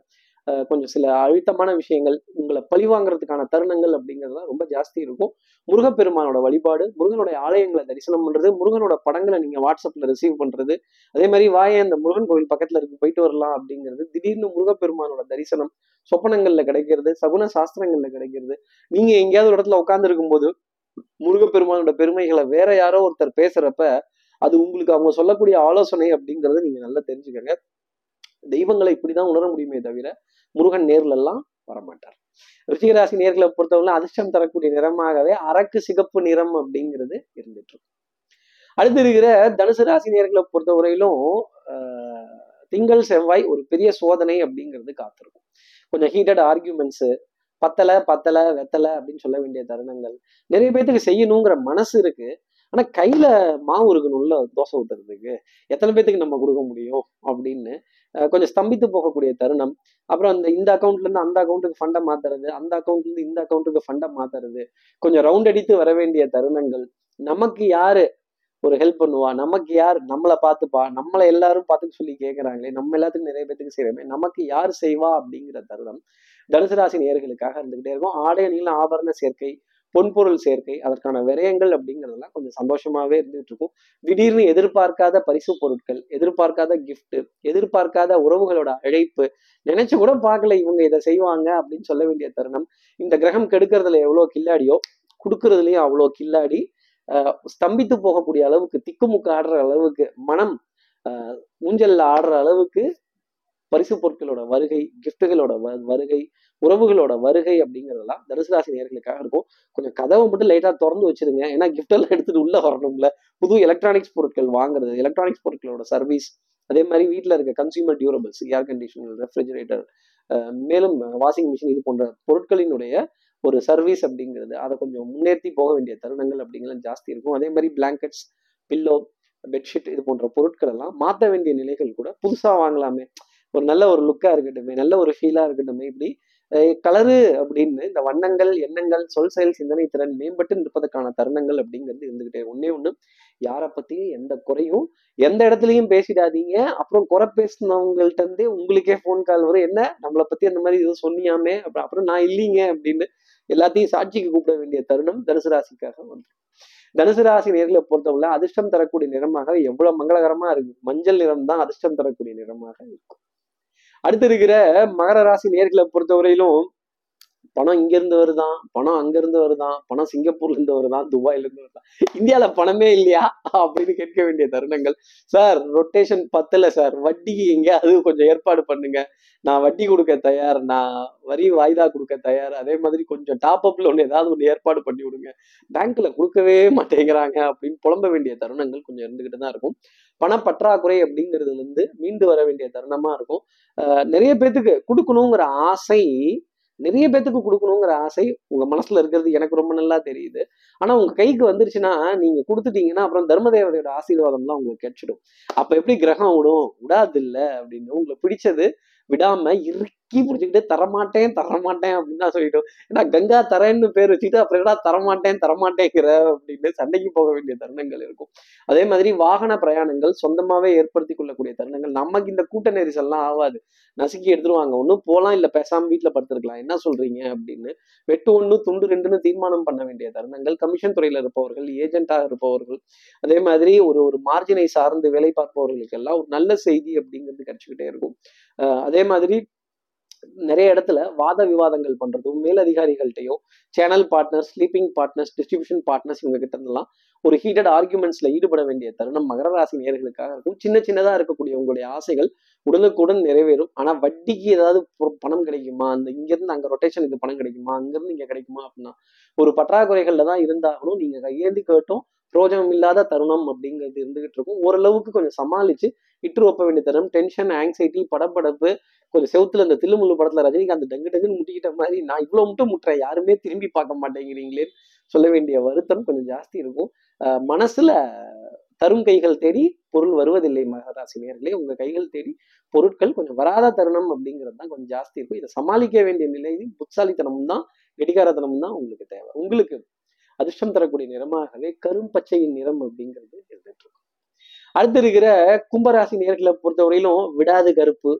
கொஞ்சம் சில அழுத்தமான விஷயங்கள் உங்களை பழிவாங்கிறதுக்கான தருணங்கள் அப்படிங்கிறதுலாம் ரொம்ப ஜாஸ்தி இருக்கும். முருகப்பெருமானோட வழிபாடு முருகனுடைய ஆலயங்களை தரிசனம் பண்றது முருகனோட படங்களை நீங்க வாட்ஸ்அப்ல ரிசீவ் பண்றது அதே மாதிரி வாயே அந்த முருகன் கோவில் பக்கத்துல இருக்கு போயிட்டு வரலாம் அப்படிங்கிறது திடீர்னு முருகப்பெருமானோட தரிசனம் சொப்பனங்கள்ல கிடைக்கிறது சகுன சாஸ்திரங்கள்ல கிடைக்கிறது நீங்க எங்கேயாவது ஒரு இடத்துல உட்கார்ந்து இருக்கும்போது முருகப்பெருமானோட பெருமைகளை வேற யாரோ ஒருத்தர் பேசுறப்ப அது உங்களுக்கு அவங்க சொல்லக்கூடிய ஆலோசனை அப்படிங்கறத நீங்க நல்லா தெரிஞ்சுக்கங்க. தெய்வங்களை இப்படிதான் உணர முடியுமே தவிர முருகன் நேர்ல எல்லாம் வரமாட்டார். ரிஷிகராசி நேர்களை பொறுத்தவரை அதிர்ஷ்டம் தரக்கூடிய நிறமாகவே அரக்கு சிகப்பு நிறம் அப்படிங்கிறது இருந்துட்டு இருக்கும் அடுத்து இருக்கிற தனுசு ராசி நேர்களை பொறுத்தவரையிலும் ஆஹ், திங்கள் செவ்வாய் ஒரு பெரிய சோதனை அப்படிங்கிறது காத்திருக்கும். கொஞ்சம் ஹீட்டட் ஆர்கியூமெண்ட்ஸ் பத்தலை பத்தலை வெத்தலை அப்படின்னு சொல்ல வேண்டிய தருணங்கள். நிறைய பேர்த்துக்கு செய்யணுங்கிற மனசு இருக்கு. ஆனா கையில மாவு இருக்கணும்ல தோசை ஊத்துறதுக்கு. எத்தனை பேத்துக்கு நம்ம கொடுக்க முடியும் அப்படின்னு கொஞ்சம் ஸ்தம்பித்து போகக்கூடிய தருணம். அப்புறம் அந்த இந்த அக்கௌண்ட்ல இருந்து அந்த அக்கௌண்ட்டுக்கு ஃபண்டை மாத்துறது அந்த அக்கௌண்ட்ல இருந்து இந்த அக்கௌண்ட்டுக்கு ஃபண்டை மாத்துறது கொஞ்சம் ரவுண்ட் அடித்து வர வேண்டிய தருணங்கள். நமக்கு யாரு ஒரு ஹெல்ப் பண்ணுவா? நமக்கு யார் நம்மளை பார்த்துப்பா? நம்மளை எல்லாரும் பார்த்துக்க சொல்லி கேட்கறாங்களே நம்ம எல்லாத்துக்கும் நிறைய பேத்துக்கு செய்யறமே நமக்கு யார் செய்வா அப்படிங்கிற தருணம் தனுசு ராசி நேர்களுக்காக இருந்துகிட்டே இருக்கும். ஆடை நீள ஆபரண சேர்க்கை பொன்பொருள் சேர்க்கை அதற்கான விரயங்கள் அப்படிங்கிறதெல்லாம் கொஞ்சம் சந்தோஷமாவே இருந்துகிட்டு இருக்கும் திடீர்னு எதிர்பார்க்காத பரிசு பொருட்கள் எதிர்பார்க்காத கிஃப்ட் எதிர்பார்க்காத உறவுகளோட அழைப்பு நினைச்சு கூட பார்க்கல இவங்க இதை செய்வாங்க அப்படின்னு சொல்ல வேண்டிய தருணம். இந்த கிரகம் கெடுக்கிறதுல எவ்வளோ கில்லாடியோ கொடுக்கறதுலயும் அவ்வளோ கில்லாடி ஸ்தம்பித்து போகக்கூடிய அளவுக்கு திக்குமுக்கு ஆடுற அளவுக்கு மனம் ஊஞ்சல்ல ஆடுற அளவுக்கு பரிசு பொருட்களோட வருகை கிஃப்ட்டுகளோட வருகை உறவுகளோட வருகை அப்படிங்கிறதெல்லாம் தனுசு ராசி நேர்களுக்காக இருக்கும். கொஞ்சம் கதவை மட்டும் லைட்டாக திறந்து வச்சிருங்க. ஏன்னா gift எல்லாம் எடுத்துட்டு உள்ள வரணும்ல. புது எலக்ட்ரானிக்ஸ் பொருட்கள் வாங்குறது எலக்ட்ரானிக்ஸ் பொருட்களோட சர்வீஸ் அதே மாதிரி வீட்டில் இருக்க consumer durables air conditioner refrigerator மேலும் வாஷிங் மிஷின் இது போன்ற பொருட்களினுடைய ஒரு சர்வீஸ் அப்படிங்கிறது. அதை கொஞ்சம் முன்னேற்றி போக வேண்டிய தருணங்கள் அப்படிங்கிறது ஜாஸ்தி இருக்கும். அதே மாதிரி பிளாங்கெட்ஸ் பில்லோ பெட்ஷீட் இது போன்ற பொருட்கள் எல்லாம் மாற்ற வேண்டிய நிலைகள் கூட புதுசாக வாங்கலாமே. ஒரு நல்ல ஒரு லுக்காக இருக்கட்டுமே நல்ல ஒரு ஃபீலாக இருக்கட்டுமே இப்படி கலரு அப்படின்னு இந்த வண்ணங்கள் எண்ணங்கள் சொல் செயல் சிந்தனை திறன் மேம்பட்டு நிற்பதற்கான தருணங்கள் அப்படிங்கிறது இருந்துகிட்டே ஒன்னே ஒன்று யாரை பற்றியும் எந்த குறையும் எந்த இடத்துலையும் பேசிடாதீங்க. அப்புறம் குறை பேசினவங்கள்ட்ட இருந்தே உங்களுக்கே ஃபோன் கால் வரும். என்ன? நம்மளை பற்றி அந்த மாதிரி எதுவும் சொன்னியாமே? அப்புறம் அப்புறம் நான் இல்லைங்க அப்படின்னு எல்லாத்தையும் சாட்சிக்கு கூப்பிட வேண்டிய தருணம் தனுசு ராசிக்காக வந்து. தனுசு ராசி நேர்களை பொறுத்தவரை அதிர்ஷ்டம் தரக்கூடிய நிறமாக எவ்வளவு மங்களகரமா இருக்கு. மஞ்சள் நிறம் தான் அதிர்ஷ்டம் தரக்கூடிய நிறமாக இருக்கும். அடுத்து இருக்கிற மகர ராசி நேர்களை பொறுத்தவரையிலும் பணம் இங்கேருந்து வருதான் பணம் அங்கேருந்து வருதான் பணம் சிங்கப்பூர்ல இருந்து வருதான் துபாயில இருந்து வருதான். இந்தியாவில் பணமே இல்லையா? அப்படின்னு கேட்க வேண்டிய தருணங்கள். சார் ரொட்டேஷன் பத்தல சார். வட்டிக்கு எங்கேயாவது கொஞ்சம் ஏற்பாடு பண்ணுங்க. நான் வட்டி கொடுக்க தயார் நான் வரி வாய்தா கொடுக்க தயார். அதே மாதிரி கொஞ்சம் டாப் அப்ல ஒன்று ஏதாவது ஒன்று ஏற்பாடு பண்ணி விடுங்க. பேங்க்ல கொடுக்கவே மாட்டேங்கிறாங்க அப்படின்னு புலம்ப வேண்டிய தருணங்கள் கொஞ்சம் இருந்துகிட்டு தான் இருக்கும். பணப்பற்றாக்குறை அப்படிங்கிறதுல இருந்து மீண்டு வர வேண்டிய தருணமா இருக்கும். நிறைய பேத்துக்கு கொடுக்கணுங்கிற ஆசை நிறைய பேத்துக்கு கொடுக்கணுங்கிற ஆசை உங்க மனசுல இருக்கிறது எனக்கு ரொம்ப நல்லா தெரியுது. ஆனா உங்க கைக்கு வந்துருச்சுன்னா நீங்க கொடுத்துட்டீங்கன்னா அப்புறம் தர்மதேவதையோட ஆசீர்வாதம்லாம் உங்களுக்கு கிடைச்சிடும். அப்ப எப்படி கிரகம் விடும் விடாதில்ல அப்படின்னு உங்களுக்கு பிடிச்சது விடாம இறுக்கி பிடிச்சிக்கிட்டு தரமாட்டேன் தரமாட்டேன் அப்படின்னு தான் சொல்லிட்டோம். ஏன்னா கங்கா தரேன்னு பேர் வச்சுட்டு அப்புறம் என்னடா தரமாட்டேன் தரமாட்டேங்கிற அப்படின்னு சண்டைக்கு போக வேண்டிய தருணங்கள் இருக்கும். அதே மாதிரி வாகன பிரயாணங்கள் சொந்தமாவே ஏற்படுத்தி கொள்ளக்கூடிய தருணங்கள். நமக்கு இந்த கூட்ட நெரிசல்லாம் ஆகாது. நசுக்கி எடுத்துருவாங்க. ஒன்றும் போகலாம் இல்லை பேசாம வீட்டில் படுத்துருக்கலாம். என்ன சொல்றீங்க? அப்படின்னு வெட்டு ஒன்று துண்டு ரெண்டுன்னு தீர்மானம் பண்ண வேண்டிய தருணங்கள். கமிஷன் துறையில இருப்பவர்கள் ஏஜென்ட்டாக இருப்பவர்கள் அதே மாதிரி ஒரு ஒரு மார்ஜினை சார்ந்து வேலை பார்ப்பவர்களுக்கெல்லாம் ஒரு நல்ல செய்தி அப்படிங்கிறது கிடைச்சிக்கிட்டே இருக்கும். அதே மாதிரி நிறைய இடத்துல வாத விவாதங்கள் பண்றதும் மேலதிகாரிகள்கிட்டயும் channel partners sleeping partners distribution partners இவங்க கிட்ட இருந்தெல்லாம் ஒரு ஹீட்டட் ஆர்குமெண்ட்ஸ்ல ஈடுபட வேண்டிய தருணம் மகர ராசி நேர்களுக்காக இருக்கும். சின்ன சின்னதா இருக்கக்கூடிய உங்களுடைய ஆசைகள் உடனுக்குடன் நிறைவேறும். ஆனா வட்டிக்கு ஏதாவது பணம் கிடைக்குமா? அந்த இங்க இருந்து அங்க ரொட்டேஷனுக்கு பணம் கிடைக்குமா? அங்க இருந்து இங்க கிடைக்குமா? அப்படின்னா ஒரு பற்றாக்குறைகள்ல தான் இருந்தாகணும். நீங்க கையேந்தி கேட்டும் பிரோஜனம் இல்லாத தருணம் அப்படிங்கிறது இருந்துகிட்டு இருக்கும். ஓரளவுக்கு கொஞ்சம் சமாளிச்சு இட்டு ஒப்ப வேண்டிய தருணம். டென்ஷன் ஆங்ஸைட்டி படப்படப்பு கொஞ்சம் செவுத்துல இந்த தில்லுமுள்ளு படத்துல ரஜினிகாந்த் டங்கு டங்குன்னு முட்டிக்கிட்ட மாதிரி நான் இவ்வளவு மட்டும் முட்டுறேன். யாருமே திரும்பி பார்க்க மாட்டேங்கிறீங்களே சொல்ல வேண்டிய வருத்தம் கொஞ்சம் ஜாஸ்தி இருக்கும். மனசுல தரும் கைகள் தேடி பொருள் வருவதில்லை மகராசி நேர்களே உங்க கைகள் தேடி பொருட்கள் கொஞ்சம் வராத தருணம் அப்படிங்கிறது தான் கொஞ்சம் ஜாஸ்தி இருக்கும். இதை சமாளிக்க வேண்டிய நிலையில் புத்தாலித்தனமும் தான் கெடிகாரத்தனமும் தான் உங்களுக்கு தேவை. உங்களுக்கு அதிர்ஷ்டம் தரக்கூடிய நிறமாகவே கரும்பச்சையின் நிறம் அப்படிங்கிறது இருந்துட்டு இருக்கும் அடுத்து இருக்கிற கும்பராசி நேர்களை பொறுத்தவரையிலும் விடாது கருப்பு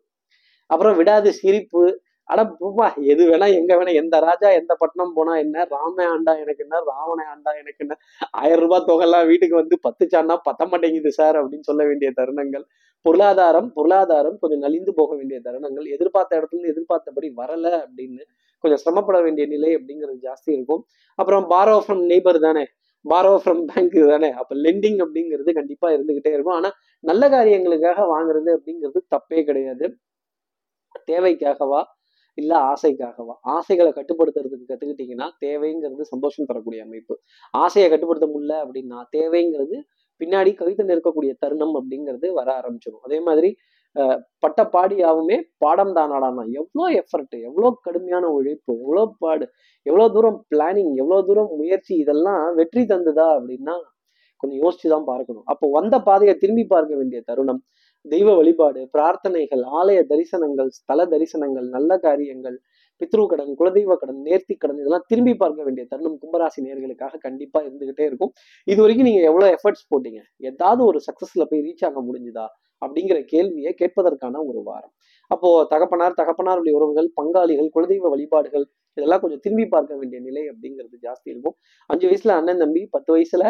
அப்புறம் விடாது சிரிப்பு. ஆனா பூமா எது வேணா எங்க வேணா எந்த ராஜா எந்த பட்டணம் போனா என்ன ராம ஆண்டா எனக்கு என்ன ராவண ஆண்டா எனக்கு என்ன ஆயிரம் ரூபாய் தொகைலாம் வீட்டுக்கு வந்து பத்து சான்னா பத்த மாட்டேங்குது சார் அப்படின்னு சொல்ல வேண்டிய தருணங்கள். பொருளாதாரம் பொருளாதாரம் கொஞ்சம் நலிந்து போக வேண்டிய தருணங்கள். எதிர்பார்த்த இடத்துல இருந்து எதிர்பார்த்தபடி வரல அப்படின்னு கொஞ்சம் சிரமப்பட வேண்டிய நிலை அப்படிங்கிறது ஜாஸ்தி இருக்கும். அப்புறம் பாரோ ஃப்ரம் நெய்பர் தானே? பாரோ ஃப்ரம் பேங்க் தானே? அப்போ லெண்டிங் அப்படிங்கிறது கண்டிப்பாக இருந்துக்கிட்டே இருக்கும். ஆனால் நல்ல காரியங்களுக்காக வாங்குறது அப்படிங்கிறது தப்பே கிடையாது. தேவைக்காகவா? இல்லை ஆசைக்காகவா? ஆசைகளை கட்டுப்படுத்துறதுக்கு கற்றுக்கிட்டிங்கன்னா தேவைங்கிறது சந்தோஷம் தரக்கூடிய அமைப்பு. ஆசையை கட்டுப்படுத்த முடியல அப்படின்னா தேவைங்கிறது பின்னாடி கவிதை நிற்கக்கூடிய தருணம் அப்படிங்கிறது வர ஆரம்பிச்சிடும் அதே மாதிரி பட்ட பாடியாவுமே பாடம் தானாடானா எவ்வளோ எஃபர்ட் எவ்வளோ கடுமையான உழைப்பு எவ்வளோ பாடு எவ்வளோ தூரம் பிளானிங் எவ்வளோ தூரம் முயற்சி இதெல்லாம் வெற்றி தந்துதா அப்படின்னா கொஞ்சம் யோசிச்சு தான் பார்க்கணும். அப்போ வந்த பாதையை திரும்பி பார்க்க வேண்டிய தருணம் தெய்வ வழிபாடு பிரார்த்தனைகள் ஆலய தரிசனங்கள் ஸ்தல தரிசனங்கள் நல்ல காரியங்கள் பித்ரு கடன் குலதெய்வ கடன் நேர்த்தி கடன் இதெல்லாம் திரும்பி பார்க்க வேண்டிய தருணம் கும்பராசி நேர்களுக்காக கண்டிப்பா இருந்துகிட்டே இருக்கும். இது வரைக்கும் நீங்க எவ்வளவு எஃபர்ட்ஸ் போட்டீங்க? ஏதாவது ஒரு சக்சஸ்ல போய் ரீச் ஆக முடிஞ்சுதா? அப்படிங்கிற கேள்வியை கேட்பதற்கான ஒரு வாரம். அப்போ தகப்பனார் தகப்பனாருடைய உறவுகள் பங்காளிகள் குலதெய்வ வழிபாடுகள் இதெல்லாம் கொஞ்சம் திரும்பி பார்க்க வேண்டிய நிலை அப்படிங்கிறது ஜாஸ்தி இருக்கும். அஞ்சு வயசுல அண்ணன் தம்பி பத்து வயசுல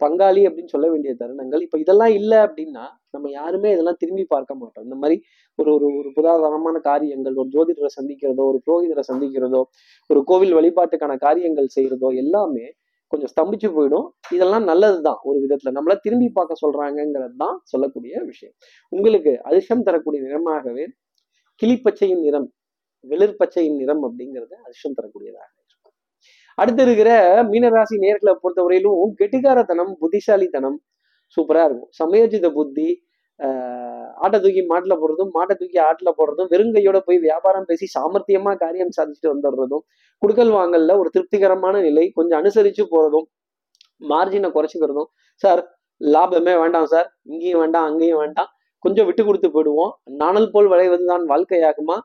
பங்காளி அப்படின்னு சொல்ல வேண்டிய தருணங்கள். இப்ப இதெல்லாம் இல்லை அப்படின்னா நம்ம யாருமே இதெல்லாம் திரும்பி பார்க்க மாட்டோம். இந்த மாதிரி ஒரு ஒரு ஒரு புதாதாரமான காரியங்கள் ஒரு ஜோதிடரை சந்திக்கிறதோ ஒரு புரோகிதரை சந்திக்கிறதோ ஒரு கோவில் வழிபாட்டுக்கான காரியங்கள் செய்யறதோ எல்லாமே கொஞ்சம் ஸ்தம்பிச்சு போயிடும். இதெல்லாம் நல்லது தான் ஒரு விதத்துல. நம்மளை திரும்பி பார்க்க சொல்றாங்கிறது தான் சொல்லக்கூடிய விஷயம். உங்களுக்கு அதிர்ஷ்டம் தரக்கூடிய நிறமாகவே கிளிப்பச்சையின் நிறம் வெளிர் பச்சையின் நிறம் அப்படிங்கிறது அதிர்ஷ்டம் தரக்கூடியதாக இருக்கும். அடுத்து இருக்கிற மீனராசி நேர்களை பொறுத்தவரையிலும் கெட்டிகாரத்தனம் புத்திசாலித்தனம் சூப்பரா இருக்கும். சமயோஜித புத்தி ஆட்டை தூக்கி மாட்டில் போடுறதும் மாட்டை தூக்கி ஆட்டில் போடுறதும் வெறுங்கையோட போய் வியாபாரம் பேசி சாமர்த்தியமா காரியம் சாதிச்சுட்டு வந்துடுறதும் குடுக்கல் வாங்கல்ல ஒரு திருப்திகரமான நிலை கொஞ்சம் அனுசரிச்சு போறதும் மார்ஜினை குறைச்சிக்கிறதும் சார் லாபமே வேண்டாம் சார் இங்கேயும் வேண்டாம் அங்கேயும் வேண்டாம். கொஞ்சம் விட்டு கொடுத்து போயிடுவோம். நாணல் போல் விளைவதுதான் வாழ்க்கையாகுமா?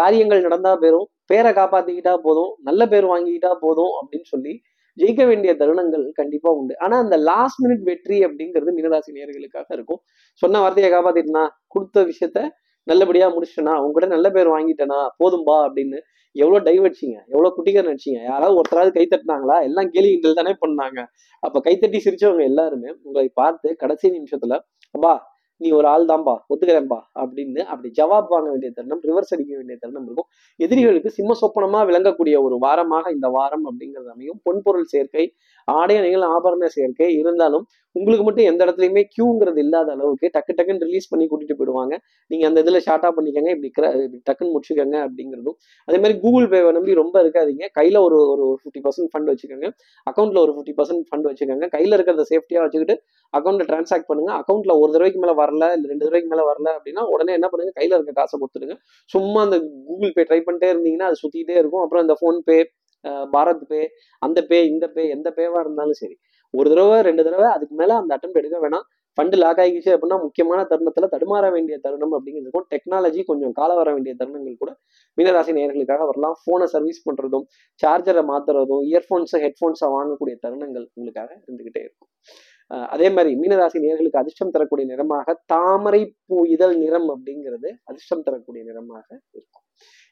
காரியங்கள் நடந்தா போயிடும் பேரை காப்பாத்திக்கிட்டா போதும். நல்ல பேர் வாங்கிக்கிட்டா போதும் அப்படின்னு சொல்லி ஜெயிக்க வேண்டிய தருணங்கள் கண்டிப்பா உண்டு. ஆனா அந்த லாஸ்ட் மினிட் வெற்றி அப்படிங்கிறது மீனராசி நேர்களுக்காக இருக்கும். சொன்ன வார்த்தையை காப்பாத்திட்டுனா கொடுத்த விஷயத்த நல்லபடியா முடிச்சுட்டனா உங்ககிட்ட நல்ல பேர் வாங்கிட்டேனா போதும்பா அப்படின்னு எவ்வளவு டைவடிச்சிங்க எவ்வளவு குட்டிகர் நடிச்சிங்க யாராவது ஒருத்தராவது கை தட்டினாங்களா? எல்லாம் கேலி கிண்டல் தானே பண்ணாங்க. அப்ப கைத்தட்டி சிரிச்சவங்க எல்லாருமே உங்களை பார்த்து கடைசி நிமிஷத்துல அப்பா நீ ஒரு ஆள் தான்பா ஒத்துக்கிறேன்பா அப்படின்னு அப்படி ஜவாப் வாங்க வேண்டிய தருணம் ரிவர்ஸ் அடிக்க வேண்டிய தருணம் இருக்கும். எதிரிகளுக்கு சிம்ம சொப்பனமா விளங்கக்கூடிய ஒரு வாரமாக இந்த வாரம் அப்படிங்கிறது அமையும். பொன்பொருள் சேர்க்கை ஆடை அணிகள் ஆபரண சேர்க்கை இருந்தாலும் உங்களுக்கு மட்டும் எந்த இடத்துலையுமே கியூங்கிறது இல்லாத அளவுக்கு டக்கு டக்குன்னு ரிலீஸ் பண்ணி கூட்டிட்டு போயிடுவாங்க. நீங்க அந்த இதுல ஷார்ட்டா பண்ணிக்கங்க இப்படி கிர- இப்படி டக்குன்னு முடிச்சுக்கோங்க அப்படிங்கிறதும். அதே மாதிரி கூகுள் பேவை நம்பி ரொம்ப இருக்காதீங்க. கையில ஒரு ஒரு ஃபிஃப்டி பர்சன்ட் ஃபண்ட் வச்சுக்கோங்க. அக்கௌண்ட்ல ஒரு ஃபிஃப்டி பர்சன்ட் ஃபண்ட் வச்சுக்கோங்க. கையில இருக்கிறத சேஃப்டியா வச்சுக்கிட்டு அக்கௌண்ட்ல டிரான்சாக்ட் பண்ணுங்க. அக்கௌண்ட்ல ஒரு தடவைக்கு மேல வரல இல்ல ரெண்டு தடவைக்கு மேல வரல அப்படின்னா உடனே என்ன பண்ணுங்க? கையில இருக்க காசை கொடுத்துருங்க சும்மா அந்த கூகுள் பே ட்ரை பண்ணிட்டே இருந்தீங்கன்னா அது சுத்திட்டே இருக்கும். அப்புறம் இந்த ஃபோன் பே பாரத் பே அந்த பே இந்த பே எந்த பேவா இருந்தாலும் சரி. ஒரு தடவை ரெண்டு தடவை அதுக்கு மேல அந்த அட்டம் எடுக்க வேணாம். ஃபண்டு லாக் ஆகிச்சு அப்படின்னா முக்கியமான தருணத்துல தடுமாற வேண்டிய தருணம் அப்படிங்கிறது இருக்கும். டெக்னாலஜி கொஞ்சம் கால வர வேண்டிய தருணங்கள் கூட மீனராசி நேர்களுக்காக வரலாம். ஃபோனை சர்வீஸ் பண்றதும் சார்ஜரை மாத்துறதும் இயர்ஃபோன்ஸை ஹெட்ஃபோன்ஸை வாங்கக்கூடிய தருணங்கள் உங்களுக்காக இருந்துகிட்டே இருக்கும். அதே மாதிரி மீனராசி நேயர்களுக்கு அதிர்ஷ்டம் தரக்கூடிய நிறமாக தாமரை பூ இதழ் நிறம் அப்படிங்கிறது அதிர்ஷ்டம் தரக்கூடிய நிறமாக இருக்கும்.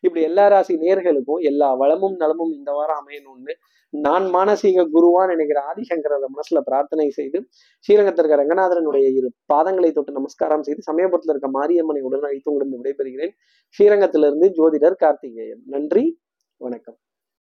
இப்படி எல்லா ராசி நேர்களுக்கும் எல்லா வளமும் நலமும் இந்த வாரம் அமையணும்னு நான் மானசீக குருவான் நினைக்கிற ஆதிசங்கரரை மனசுல பிரார்த்தனை செய்து ஸ்ரீரங்கத்தில் இருக்க ரங்கநாதரனுடைய இரு பாதங்களை தொட்டு நமஸ்காரம் செய்து சமயபுரத்தில் இருக்க மாரியம்மனை உடன் அழைத்து உங்களிடம் விடைபெறுகிறேன். ஸ்ரீரங்கத்திலிருந்து ஜோதிடர் கார்த்திகேயன். நன்றி வணக்கம்.